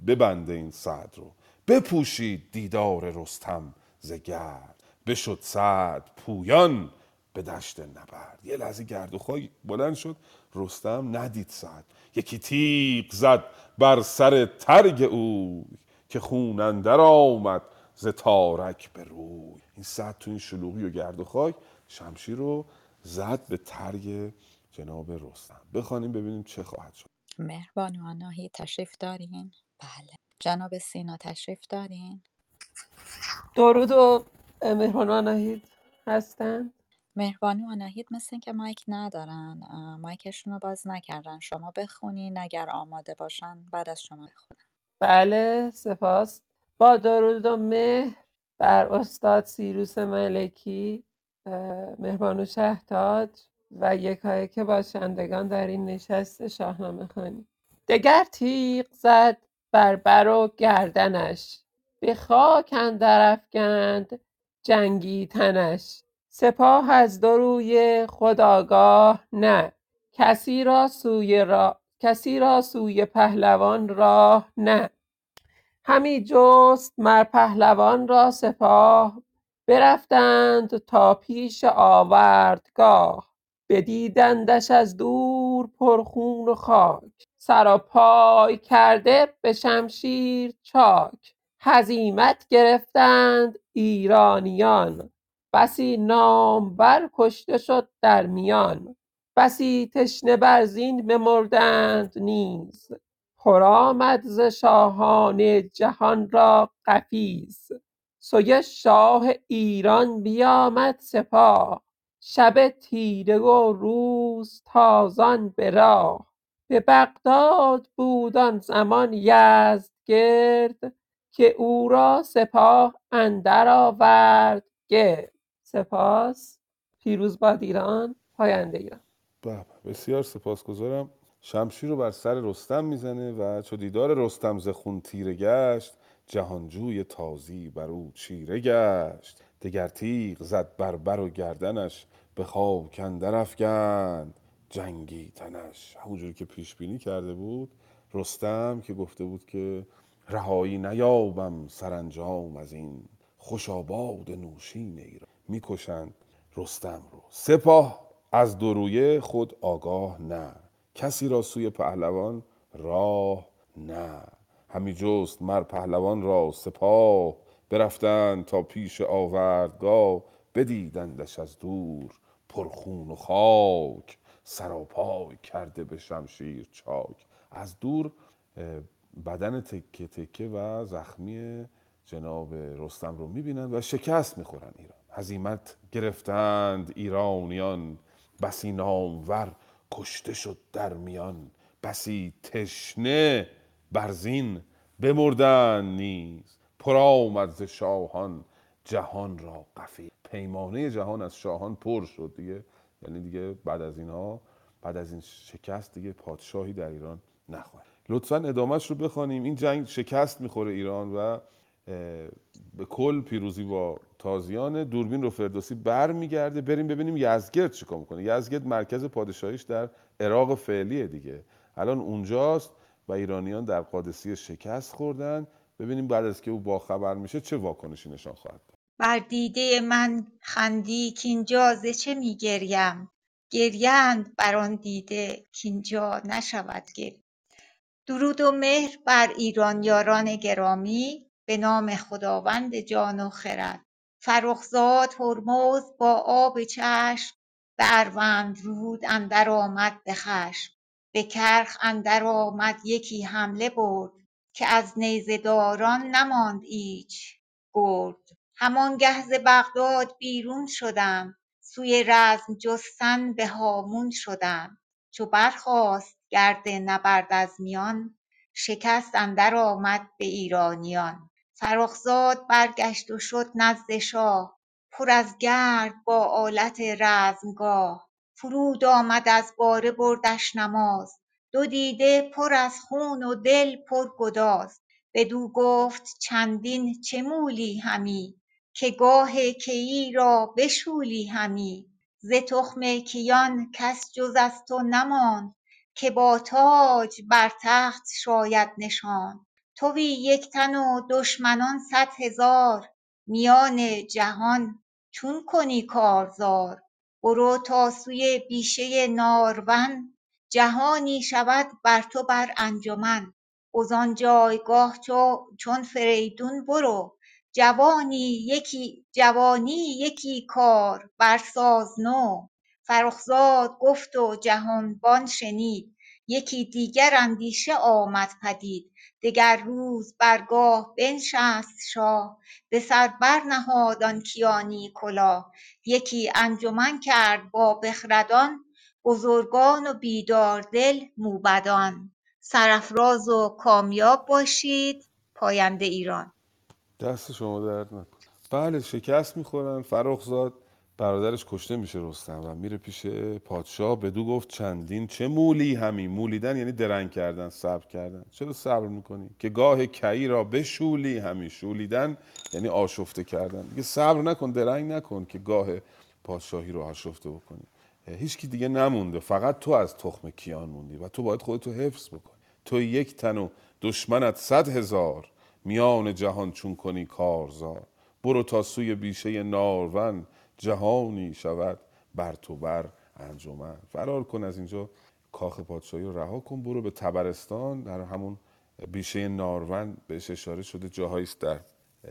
ببنده این سعد رو. بپوشید دیدار رستم ز گرد. بشد سعد پویان به دشت نبرد. یه لحظه گرد و خاک بلند شد. رستم ندید سعد. یکی تیغ زد بر سر ترگ اوی که خون اندر آمد ز تارک به روی. این سعد تو این شلوغی و گرد و خاک شمشیر رو زد به ترگ جناب رستم. بخوانیم ببینیم چه خواهد شد. مهربانو آناهی تشریف دارین؟ بله. جناب سینا تشریف دارین؟ درود و مهربان آناهید هستن؟ مهربانو آناهیت مثل اینکه مایک ندارن اه، مایکشون رو باز نکردن. شما بخونین اگر آماده باشن بعد از شما بخونن بله سپاس. با درود و مهر بر استاد سیروس ملکی اه، مهربانو شهتاج و یکایک باشندگان در این نشست شاهنامه خوانی دگر تیغ زد بر بر و گردنش به خاک اندر افگند جنگی تنش. سپاه از دو روی خود آگاه نه کسی را سوی را کسی را سوی پهلوان راه نه. همی جست مر پهلوان را سپاه برفتند تا پیش آوردگاه. بدیدندش از دور پرخون و خاک سراپای کرده به شمشیر چاک. هزیمت گرفتند ایرانیان بسی نامور کشته شد در میان. بسی تشنه بر زین بمردند نیز. پرآمد ز شاهان جهان را قفیز. سوی شاه ایران بیامد سپاه. شب تیره و روز تازان به راه. به بغداد بود آن زمان یزدگرد که او را سپاه اندر آورد. گرد. سپاس. پیروز باد ایران پاینده ایران. به، بسیار سپاسگزارم. شمشیر رو بر سر رستم می‌زنه و چو دیدار رستم ز خون تیره گشت جهانجوی تازی بر او چیره گشت. دگر تیغ زد بر بر و گردنش به خاک اندر افگند جنگی تنش. همونجوری که پیش بینی کرده بود رستم که گفته بود که رهایی نیابم سرانجام از این خوش آباد نوشین ایران. می‌کشند رستم رو. سپاه از درویه خود آگاه نه. کسی را سوی پهلوان راه نه. همی جست مر پهلوان را سپاه. برفتند تا پیش آوردگاه. بدیدندش از دور پرخون و خاک سراپای کرده به شمشیر چاک. از دور بدن تکه تکه و زخمی جناب رستم رو می‌بینن و شکست می‌خورن ایران. هزیمت گرفتند ایرانیان. بسی نامور کشته شد در میان. بسی تشنه برزین بمردند نیز. پر آمد ز شاهان جهان را قفی. پیمانه جهان از شاهان پر شد دیگه. یعنی دیگه بعد از اینها بعد از این شکست دیگه پادشاهی در ایران نخواهد. لطفا ادامهش رو بخوانیم. این جنگ شکست می‌خوره ایران و به کل پیروزی با تازیان. دوربین رو فردوسی بر میگرده بریم ببینیم یزگرد چیکار می‌کنه. یزگرد مرکز پادشاهیش در عراق فعلیه دیگه. الان اونجاست و ایرانیان در قادسیه شکست خوردن. ببینیم بعد از که او باخبر میشه چه واکنشی نشان خواهد داد. بر دیده من خندی کاینجا ز چه می گریم؟ گریند بر آن دیده کاینجا نشود گریه درود و مهر بر ایران یاران گرامی به نام خداوند جان و خرد. فرخزاد هرمزد با آب چشم به اروندرود اندر آمد به خشم. به کرخ اندر آمد یکی حمله برد که از نیزه داران نماند ایچ گرد. همانگه ز بغداد بیرون شدم سوی رزم جستن به هامون شدم. چو برخاست گرد نبرد از میان شکست اندر آمد به ایرانیان. فرخزاد برگشت و شد نزد شاه پر از گرد با آلت رزمگاه. فرود آمد از باره بردش نماز دو دیده پر از خون و دل پر گداز. بدو گفت چندین چه مولی همی؟ که گاه کیی را بشولی همی ز تخم کیان کس جز از تو نماند که با تاج بر تخت شاید نشاند. توی یک تن و دشمنان صد هزار میان جهان چون کنی کارزار؟ برو تا سوی بیشه نارون جهانی شود بر تو بر انجمن. وز آن جایگاه چون فریدون برو. جوانی یکی جوانی یکی کار برساز نو. فرخزاد گفت و جهانبان شنید. یکی دیگر اندیشه آمد پدید. دگر روز بر گاه بنشست شاه. به سر برنهاد آن کیانی کلاه. یکی انجمن کرد با بخردان بزرگان و بیداردل موبدان. سرافراز و کامیاب باشید پاینده ایران. دست شما درد نکنه. بله شکست می‌خورن. فرخزاد برادرش کشته میشه رستم و میره پیش پادشاه. بدو گفت چندین چه مولی همی؟ مولیدن یعنی درنگ کردن صبر کردن. چرا صبر می‌کنی؟ که گاه کیی را بشولی همی. شولیدن یعنی آشفته کردن. دیگه صبر نکن درنگ نکن که گاه پادشاهی رو آشفته بکنی. هیچ کی دیگه نمونده. فقط تو از تخم کیان موندی و تو باید خودتو حفظ بکنی. تو یک تن و دشمنت صد هزار. میان جهان چون کنی کارزار. برو تا سوی بیشه نارون جهانی شود بر تو بر انجمن. فرار کن از اینجا کاخ پادشاهی رو رها کن برو به تبرستان. در همون بیشه نارون بهش اشاره شده جاهایی است در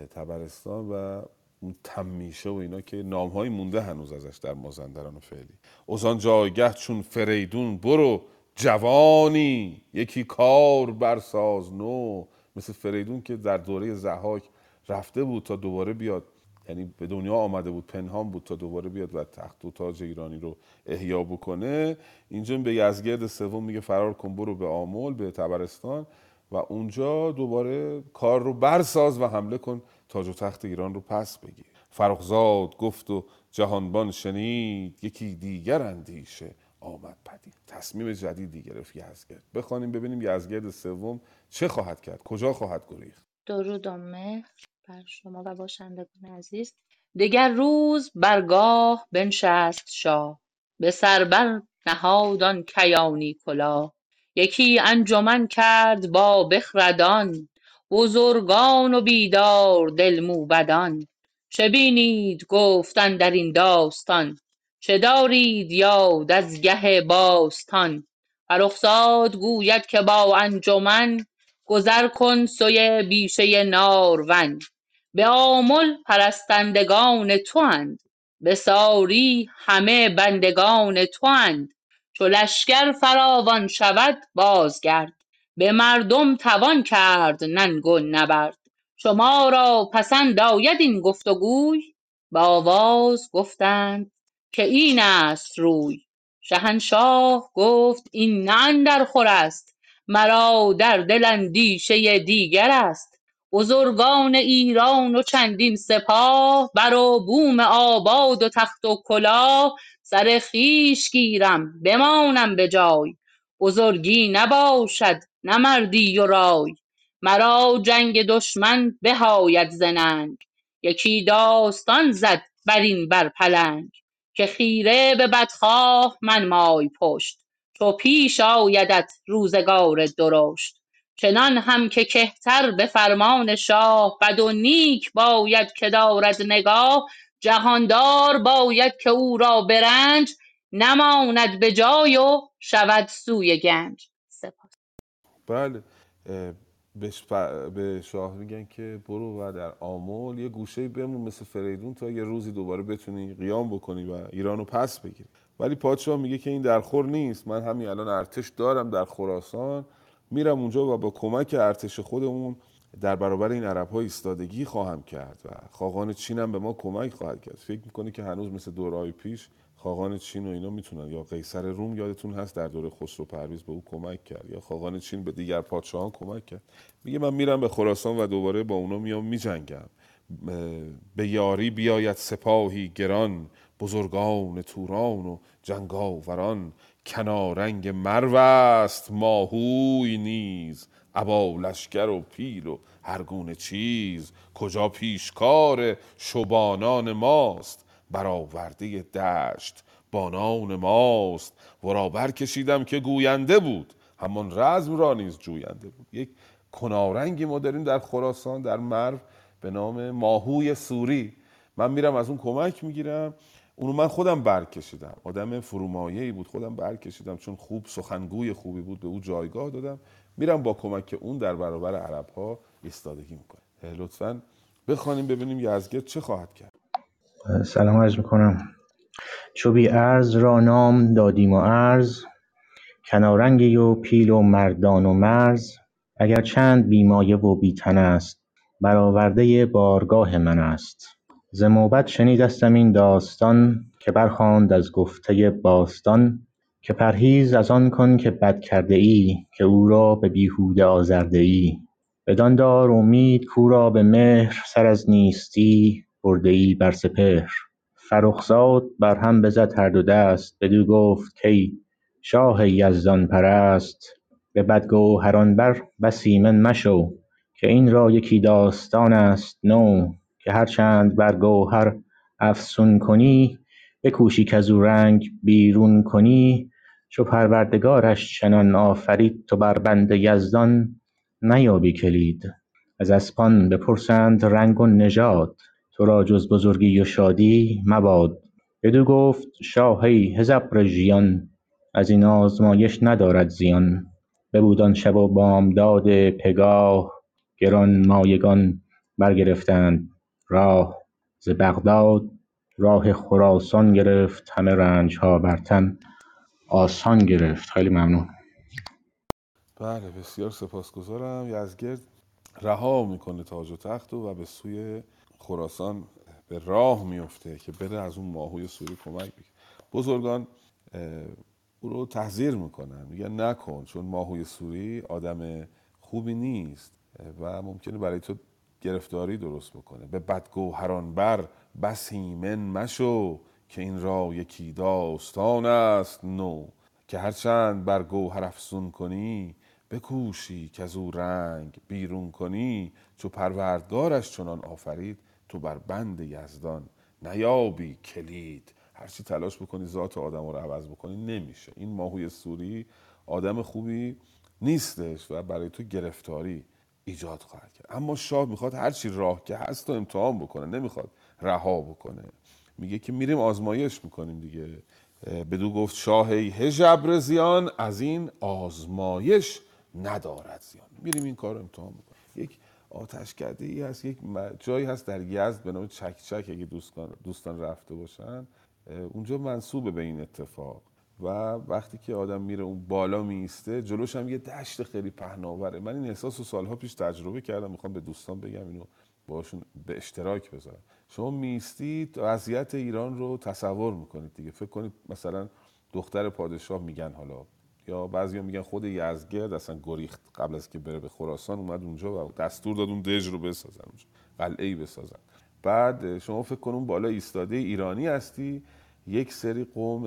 تبرستان و اون تمیشه و اینا که نامهایی مونده هنوز ازش در مازندران فعلی. از آن جایگه چون فریدون برو جوانی یکی کار برساز نو. مثل فریدون که در دوره زحاک رفته بود تا دوباره بیاد. یعنی به دنیا آمده بود پنهان بود تا دوباره بیاد و تخت و تاج ایرانی رو احیا بکنه. اینجا به یزگرد سوم میگه فرار کن برو به آمل به تبرستان و اونجا دوباره کار رو برساز و حمله کن تاج و تخت ایران رو پس بگیر. فرخزاد گفت و جهانبان شنید یکی دیگر اندیشه. آمد پدید. تصمیم جدیدی گرفت یزگرد. بخوانیم ببینیم یزگرد سوم چه خواهد کرد؟ کجا خواهد گریخت؟ درود و مهر بر شما و باشندگان عزیز. دگر روز بر گاه بنشست شاه. به سر بر نهاد آن کیانی کلاه. یکی انجمن کرد با بخردان. بزرگان و بیدار دل موبدان. چه بینید گفت اندرین داستان. چه دارید یاد از گه باستان؟ فرخزاد گوید که با انجمن گذر کن سوی بیشه نارون به آمل پرستندگان تواند به ساری همه بندگان تواند چو لشکر فراوان شود بازگرد. به مردم توان کرد ننگ و نبرد. شما را پسند آید این گفت وگوی به آواز گفتند که این است روی. شهنشاه گفت این نه اندرخور است مرا در دل اندیشه دیگر است. بزرگان ایران و چندین سپاه بر و بوم آباد و تخت و کلاه سر خویش گیرم بمانم به جای. بزرگی نباشد نه مردی و رای. مرا جنگ دشمن به آید ز ننگ یکی داستان زد برین بر پلنگ. که خیره به بدخواه منمای پشت چو پیش آیدت روزگار درشت. چنان هم که کهتر به فرمان شاه بد و نیک باید که دارد نگاه. جهاندار باید که او را به رنج نماند به جای و شود سوی گنج. سپاس. بله به شاه میگن که برو و در آمل یه گوشه بمون مثل فریدون تا یه روزی دوباره بتونی قیام بکنی و ایرانو پس بگیری. ولی پادشاه میگه که این در خور نیست. من همین الان ارتش دارم در خراسان. میرم اونجا و با کمک ارتش خودمون در برابر این عرب ها ایستادگی خواهم کرد و خاقان چین هم به ما کمک خواهد کرد. فکر می‌کنه که هنوز مثل دورهای پیش خاقان چین و اینا می‌تونن. یا قیصر روم یادتون هست در دوره خسرو پرویز به او کمک کرد. یا خاقان چین به دیگر پادشاهان کمک کرد. میگه من میرم به خراسان و دوباره با اونا میام میجنگم. به یاری بیاید سپاهی گران بزرگان توران و جنگاوران. کنارنگ مرو است ماهوی نیز. ابا لشکر و پیل و هر گونه چیز. کجا پیشکار شبانان ماست؟ برآورده دشت بانان ماست. ورا برکشیدم که گوینده بود. همان رزم را نیز جوینده بود. یک کنارنگی ما داریم در خراسان در مرو به نام ماهوی سوری. من میرم از اون کمک می‌گیرم. اونو من خودم برکشیدم. آدم فرومایه بود. خودم برکشیدم چون خوب سخنگوی خوبی بود. به او جایگاه دادم. میرم با کمک اون در برابر عرب ها ایستادگی می‌کنه لطفا بخوانیم ببینیم یزگرد چه خواهد کرد. سلام عرض می‌کنم. چو بی ارز را نام دادیم و ارز کنارنگی و پیل و مردان و مرز اگر چند بی مایه و بی تن است برآورده بارگاه من است. ز موبد شنیدستم این داستان که برخواند از گفته باستان که پرهیز از آن کن که بد کرده ای که او را به بیهوده آزرده ای بدان دار امید کاو را به مهر سر از نیستی برده ای بر سپهر. فرخزاد بر هم بزد هر دو دست بدو گفت کای شاه یزدان پرست. به بدگوهران بر بس ایمن مشو که این را یکی داستان است نو که هر چند بر گوهر افسون کنی بکوشی کزو رنگ بیرون کنی. چو پروردگارش چنان آفرید تو بر بند یزدان نیابی کلید. از اسپان بپرسند رنگ و نژاد. تو را جز بزرگی و شادی مباد. بدو گفت شاه ای هژبر ژیان از این آزمایش ندارد زیان. ببود آن شب و بامداد پگاه گرانمایگان برگرفتند. راه ز بغداد راه خراسان گرفت همه رنجها بر تن آسان گرفت. خیلی ممنون. بله بسیار سپاسگزارم. یزگرد رها می‌کنه تاج و تخت و به سوی خراسان به راه میفته که بره از اون ماهوی سوری کمک بگیره. بزرگان او رو تحذیر می‌کنن. میگن نکن چون ماهوی سوری آدم خوبی نیست و ممکنه برای تو گرفتاری درست بکنه. به بدگوهران بر بس ایمن مشو که این را یکی داستان است نو. که هرچند بر گوهر افزون کنی بکوشی که او رنگ بیرون کنی. چو پروردگارش چنان آفرید تو بر بند یزدان نیابی کلید. هرچی تلاش بکنی ذات آدم رو عوض بکنی نمیشه. این ماهوی سوری آدم خوبی نیستش و برای تو گرفتاری ایجاد خواهد کرد. اما شاه می‌خواد هرچی راه که هست تو امتحان بکنه نمی‌خواد رها بکنه. میگه که میریم آزمایش می‌کنیم دیگه. بدو گفت شاه ای هژبر زیان از این آزمایش ندارد زیان. میریم این کار رو امتحان می‌کنیم. یک آتشکده ای هست. یک جایی هست در یزد به نام چک چک اگه دوستان, دوستان رفته باشن. اونجا منصوبه به این اتفاق. و وقتی که آدم میره اون بالا میسته جلوش هم یه دشت خیلی پهناوره. من این احساس رو سالها پیش تجربه کردم. می‌خوام به دوستان بگم اینو باشون به اشتراک بذارم. شما میستید وضعیت ایران رو تصور می‌کنید دیگه. فکر کنید مثلا دختر پادشاه میگن حالا یا بعضیا میگن خود یزدگرد اصلا گریخت قبل از که بره به خراسان اومد اونجا و دستور داد اون دژ رو بسازن اونجا قلعه ای بسازن. بعد شما فکر کن اون بالا ایستاده ایرانی هستی یک سری قوم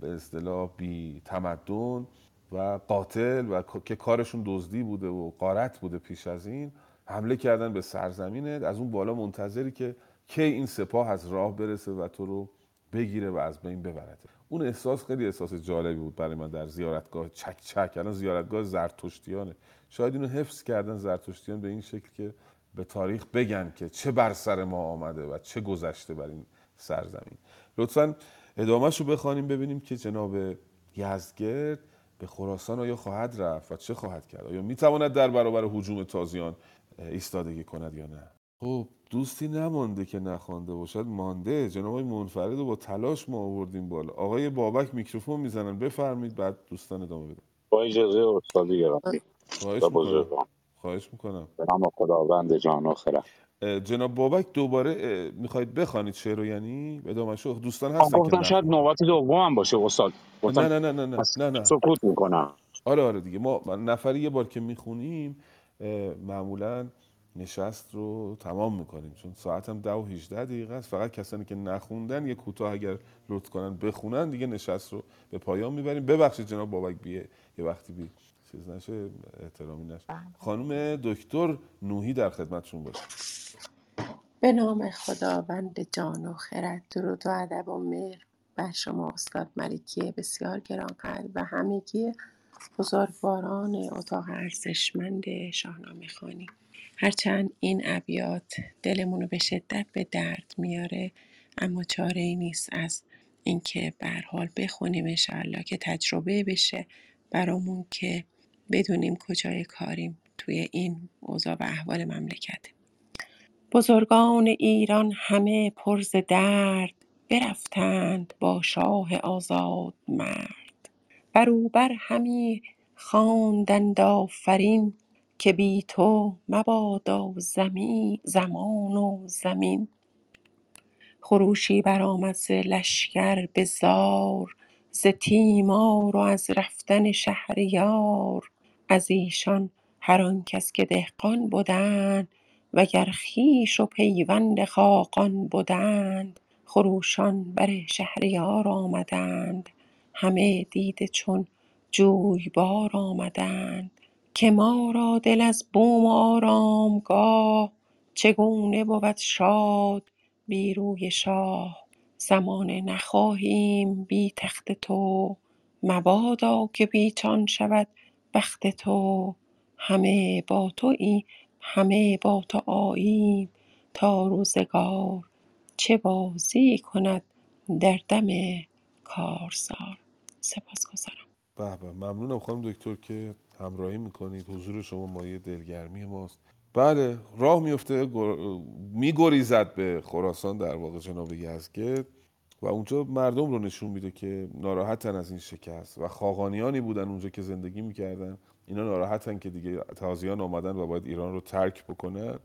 به اصطلاح بی تمدن و قاتل و که کارشون دزدی بوده و قارت بوده پیش از این حمله کردن به سرزمینت از اون بالا منتظری که کی این سپاه از راه برسه و تو رو بگیره و از بین ببرد اون احساس خیلی احساس جالبی بود برای من در زیارتگاه. چک چک الان زیارتگاه زرتشتیانه. شاید اینو حفظ کردن زرتشتیان به این شکل که به تاریخ بگن که چه بر سر ما آمده و چه گذشته بر این سرزمین. لطفا ادامهش رو بخوانیم ببینیم که جناب یزدگرد به خراسان آیا خواهد رفت و چه خواهد کرد؟ آیا می‌تواند در برابر حجوم تازیان ایستادگی کند یا نه؟ خب دوستی نمانده که نخوانده باشد مانده. جناب آقای منفرد رو با تلاش ما آوردیم بالا. آقای بابک میکروفون می‌زنن. بفرمید بعد دوستان ادامه بدن. با اجازه استاد گرامی خواهش می‌کنم. خواهش می‌کنم. به نام خداوند جان و خرد جناب بابک دوباره می‌خواید بخوانید شعر رو یعنی؟ ادامه شو. دوستان هستن که گفتم شاید نوبت دوم باشه استاد. نه نه نه نه نه نه نه. سکوت می‌کنم. آره آره دیگه. ما نفری یه بار که می‌خونیم معمولا نشست رو تمام می‌کنیم. چون ساعت هم ده و 18 دقیقه است. فقط کسانی که نخوندن یه کوتاه اگر لطف کنن بخونن دیگه نشست رو به پایان می‌بریم. ببخشید جناب بابک بیه یه وقتی بی چیز نشه احترامی نشه. خانم دکتر نوحی در خدمتشون باشه به نام خداوند جان و خرد درود و ادب و مهر بر شما استاد ملکی بسیار گرانقدر و همگی بزرگواران اتاق ارزشمند شاهنامه خوانی. هرچند این ابیات دلمون رو به شدت به درد میاره اما چاره ای نیست از اینکه به هر حال بخونیم انشاءالله که تجربه بشه برامون که بدونیم کجای کاریم توی این اوضاع و احوال مملکت. بزرگان ایران همه پر درد برفتند با شاه آزادمرد بر او بر همی خواندند آفرین که بی تو مبادا زمی زمان و زمین. خروشی برآمد ز لشکر به زار ز تیمار و از رفتن شهریار. از ایشان هر آن کس که دهقان بدند وگر خویش و پیوند خاقان بدند خروشان بر شهریار آمدند همه دیده چون جویبار آمدند. که ما را دل از بوم و آرامگاه چگونه بود شاد بی روی شاه؟ زمانه نخواهیم بی تخت تو مبادا که پیچان شود بخت تو. همه با تویی همه با تو آییم تا روزگار. چه بازی کند در دم کارزار؟ سپاسگزارم. به به. ممنونم خانم دکتر که همراهی می‌کنید. حضور شما مایه دلگرمی ماست. بله راه میفته گر... میگریزد به خراسان در واقع جناب یزگرد و اونجا مردم رو نشون میده که ناراحتن از این شکست و خاقانیانی بودن اونجا که زندگی می‌کردن. اینا ناراحتن که دیگه تازیان آمدن و باید ایران رو ترک بکنن.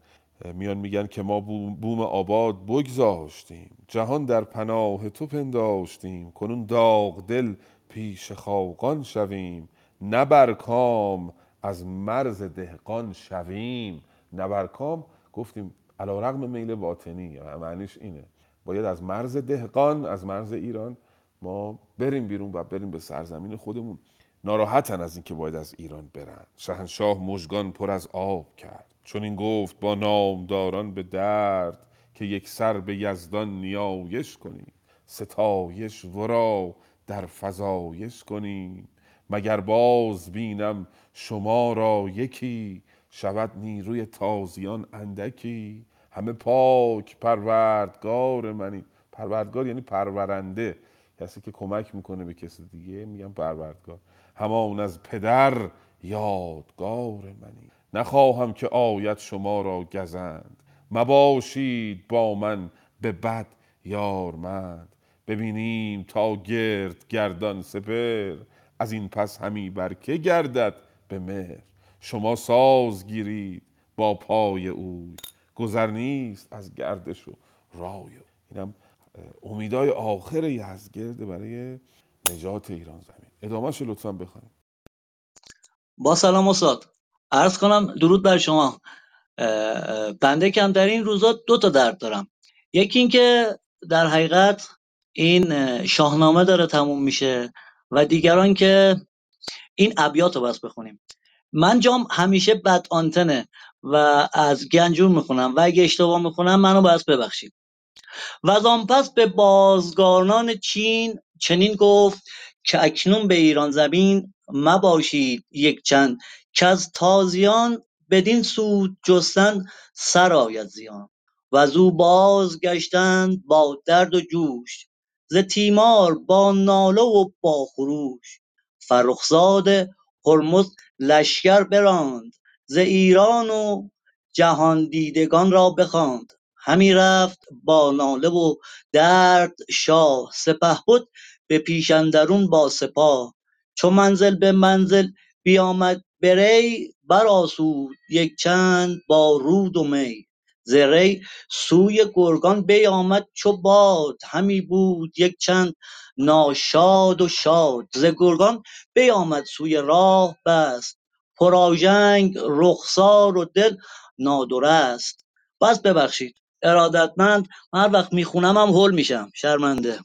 میان میگن که ما بوم آباد بگذاشتیم. جهان در پناه تو پنداشتیم. کنون داغ دل پیش خاقان شویم نه از مرز دهقان شویم. نه بر کام گفتیم علا رغم میل باطنی معنیش اینه. باید از مرز دهقان از مرز ایران ما بریم بیرون و بریم به سرزمین خودمون. ناراحتن از اینکه باید از ایران برن. شهنشاه مژگان پر از آب کرد. چون این گفت با نامداران به درد که یک سر به یزدان نیایش کنیم. ستایش ورا در فزایش کنیم مگر باز بینم شما را یکی شود نیروی تازیان اندکی؟ همه پاک پروردگار منی. پروردگار یعنی پرورنده. کسی که کمک می‌کنه به کسی دیگه میگم پروردگار. همان از پدر یادگار منی. نخواهم که آید شما را گزند. مباشید با من به بد یارمند ببینیم تا گرد گردان سپر از این پس همی بر که گردد به مهر. شما ساز گیرید با پای اوی گذر نیست از گردش و رای او. اینم امیدای آخر یزگرد برای نجات ایران زمین. ادامهش لطفا بخونید با سلام استاد. عرض کنم درود بر شما. بنده کم در این روزا دو تا درد دارم. یکی این که در حقیقت این اه، شاهنامه داره تموم میشه و دیگران که این ابیات رو بس بخونیم. من جام همیشه بد آنتنه و از گنجور می‌خونم و اگه اشتباه می‌خونم منو بس ببخشید. وزان پس به بازگانان چین چنین گفت که اکنون به ایران زمین مباشید یک چند کز تازیان بدین سود جستن سر آید زیان. وزو بازگشتند با درد و جوش. ز تیمار با ناله و با خروش. فرخزاد هرمز لشکر براند ز ایران و جهان دیدگان را بخواند. همی رفت با ناله و درد شاه سپهبد به پیش اندرون با سپاه. چو منزل به منزل بیامد به ری برآسود یک چند با رود و می. ز سوی گرگان بیامد چو باد همی بود یک چند ناشاد و شاد. ز گرگان بیامد سوی راه بست پرآژنگ رخسار و دل نادرست بس ببخشید ارادتمند من هر وقت می‌خونم هم هول میشم. شرمنده.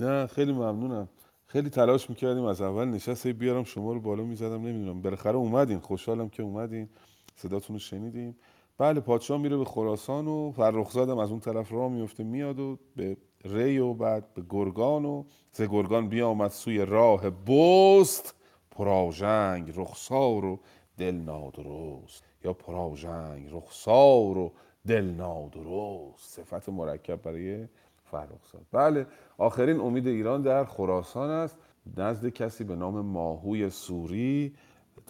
نه خیلی ممنونم. خیلی تلاش می‌کردیم از اول نشست بیارم شما رو بالا می‌زدم نمی‌دونم. بالاخره اومدین خوشحالم که اومدین. صداتون رو شنیدیم. بله پادشاه میره به خراسان و فرخزادم از اون طرف راه میفته میاد و به ری و بعد به گرگان و ز گرگان بیامد سوی راه بست. پراژنگ رخسار و دل نادرست. یا پراژنگ رخسار و دل نادرست. صفت مرکب برای فرخزاد. بله آخرین امید ایران در خراسان است. نزد کسی به نام ماهوی سوری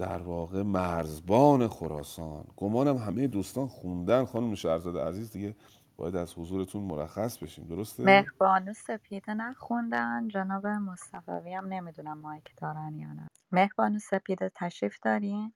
در واقع مرزبان خراسان. گمانم همه دوستان خوندن. خانم شهرزاد عزیز دیگه باید از حضورتون مرخص بشیم. درسته؟ مهربانو سپیده نخوندن. جناب مصطفی هم نمی‌دونم مایک دارن یا نه. مهربانو سپیده تشریف دارین؟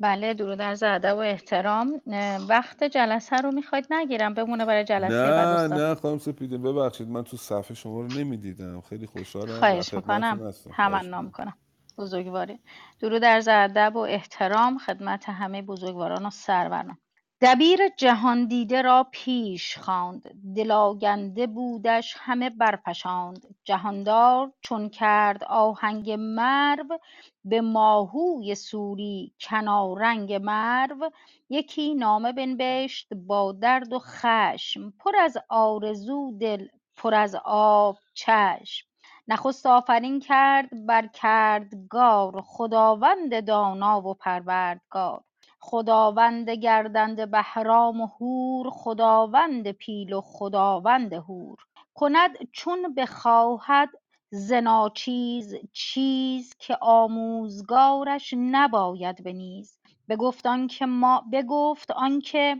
بله درود عرض ادب و احترام. وقت جلسه رو می‌خواید؟ نگیرم. بمونه برای جلسه نه نه خانم سپیده ببخشید. من تو صفحه شما رو نمی‌دیدم. خیلی خوشحالم. در خواهش می‌کنم. تمنا می‌کنم. می‌کنم. بزرگواری. درود عرض ادب و احترام خدمت همه بزرگواران و سروران. دبیر جهاندیده را پیش خواند. دل آگنده بودش همه برفشاند. جهاندار چون کرد آهنگ مرو به ماهوی سوری کنارنگ مرو. یکی نامه بنبشت با درد و خشم پر از آرزو دل پر از آب چشم. نخست آفرین کرد بر کردگار خداوند دانا و پروردگار. خداوند گردنده بهرام و هور خداوند پیل و خداوند هور کند چون بخواهد ز ناچیز چیز که آموزگارش نباید به نیز. بگفت آنکه ما بگفت آنکه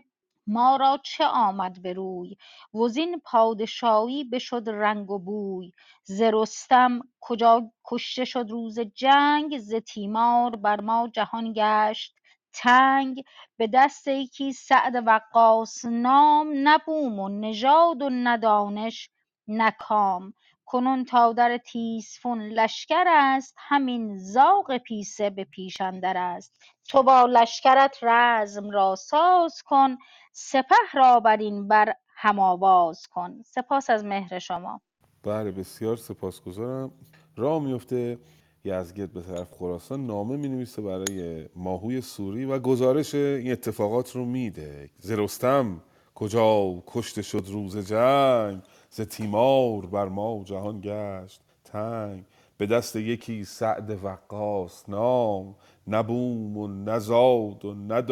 ما را چه آمد به روی؟ وزین پادشاهی بشد رنگ و بوی. ز رستم کجا کشته شد روز جنگ؟ ز تیمار بر ما جهان گشت تنگ. به دست یکی سعد وقاص نام نه بوم و نژاد و نه دانش نه کام. کنون تا در تیسفون لشکر است همین زاغ پیسه به پیش اندر است. تو با لشکرت رزم را ساز کن سپه را بر این بر هم آواز کن. سپاس از مهر شما. بله بسیار سپاسگزارم. راه میفته یزگرد به طرف خراسان نامه می نویسه برای ماهوی سوری و گزارش این اتفاقات رو میده. ز رستم کجا کشته شد روز جنگ؟ ز تیمار بر ما جهان گشت تنگ. به دست یکی سعد وقاص نام. نه بوم و نه زاد و نه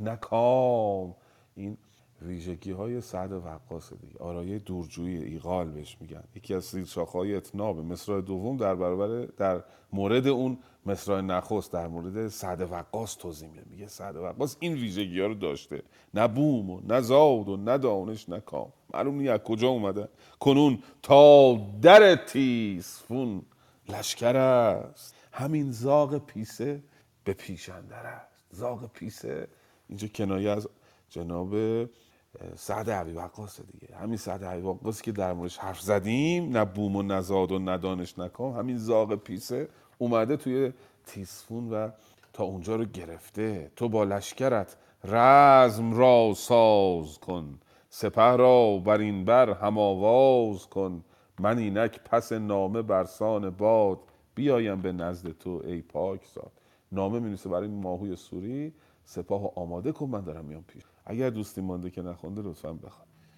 دانش نه کام. این ویژگی های سعد وقاص دیگه آرایه دورجویی ایقال بهش میگن. یکی از زیر های اتناب مصرع دوم در برابر در مورد اون مصرع نخست در مورد سعد وقاص توضیح میده. میگه سعد وقاص این ویژگی ها رو داشته. نه بوم و نه زاد و نه دانش نه کام. معلوم نیست کجا اومده. کنون تا در تیسفون لشکر است. همین زاغ پیسه به پیش اندر است. زاغ پیسه اینجا کنایه از جناب سعد عبی وقاص دیگه. همین سعد عبی وقاصی که در موردش حرف زدیم نه بوم و نه زاد و نه دانش نکام همین زاغ پیسه اومده توی تیسفون و تا اونجا رو گرفته. تو با لشکرت رزم را ساز کن سپه را بر این بر هم آواز کن. من اینک پس نامه برسان باد بیایم به نزد تو ای پاک زاد نامه می برای ماهوی سوری. سپاه آماده کن من دارم میام پیش. اگر دوستی مانده که نخونده لطفا بخواد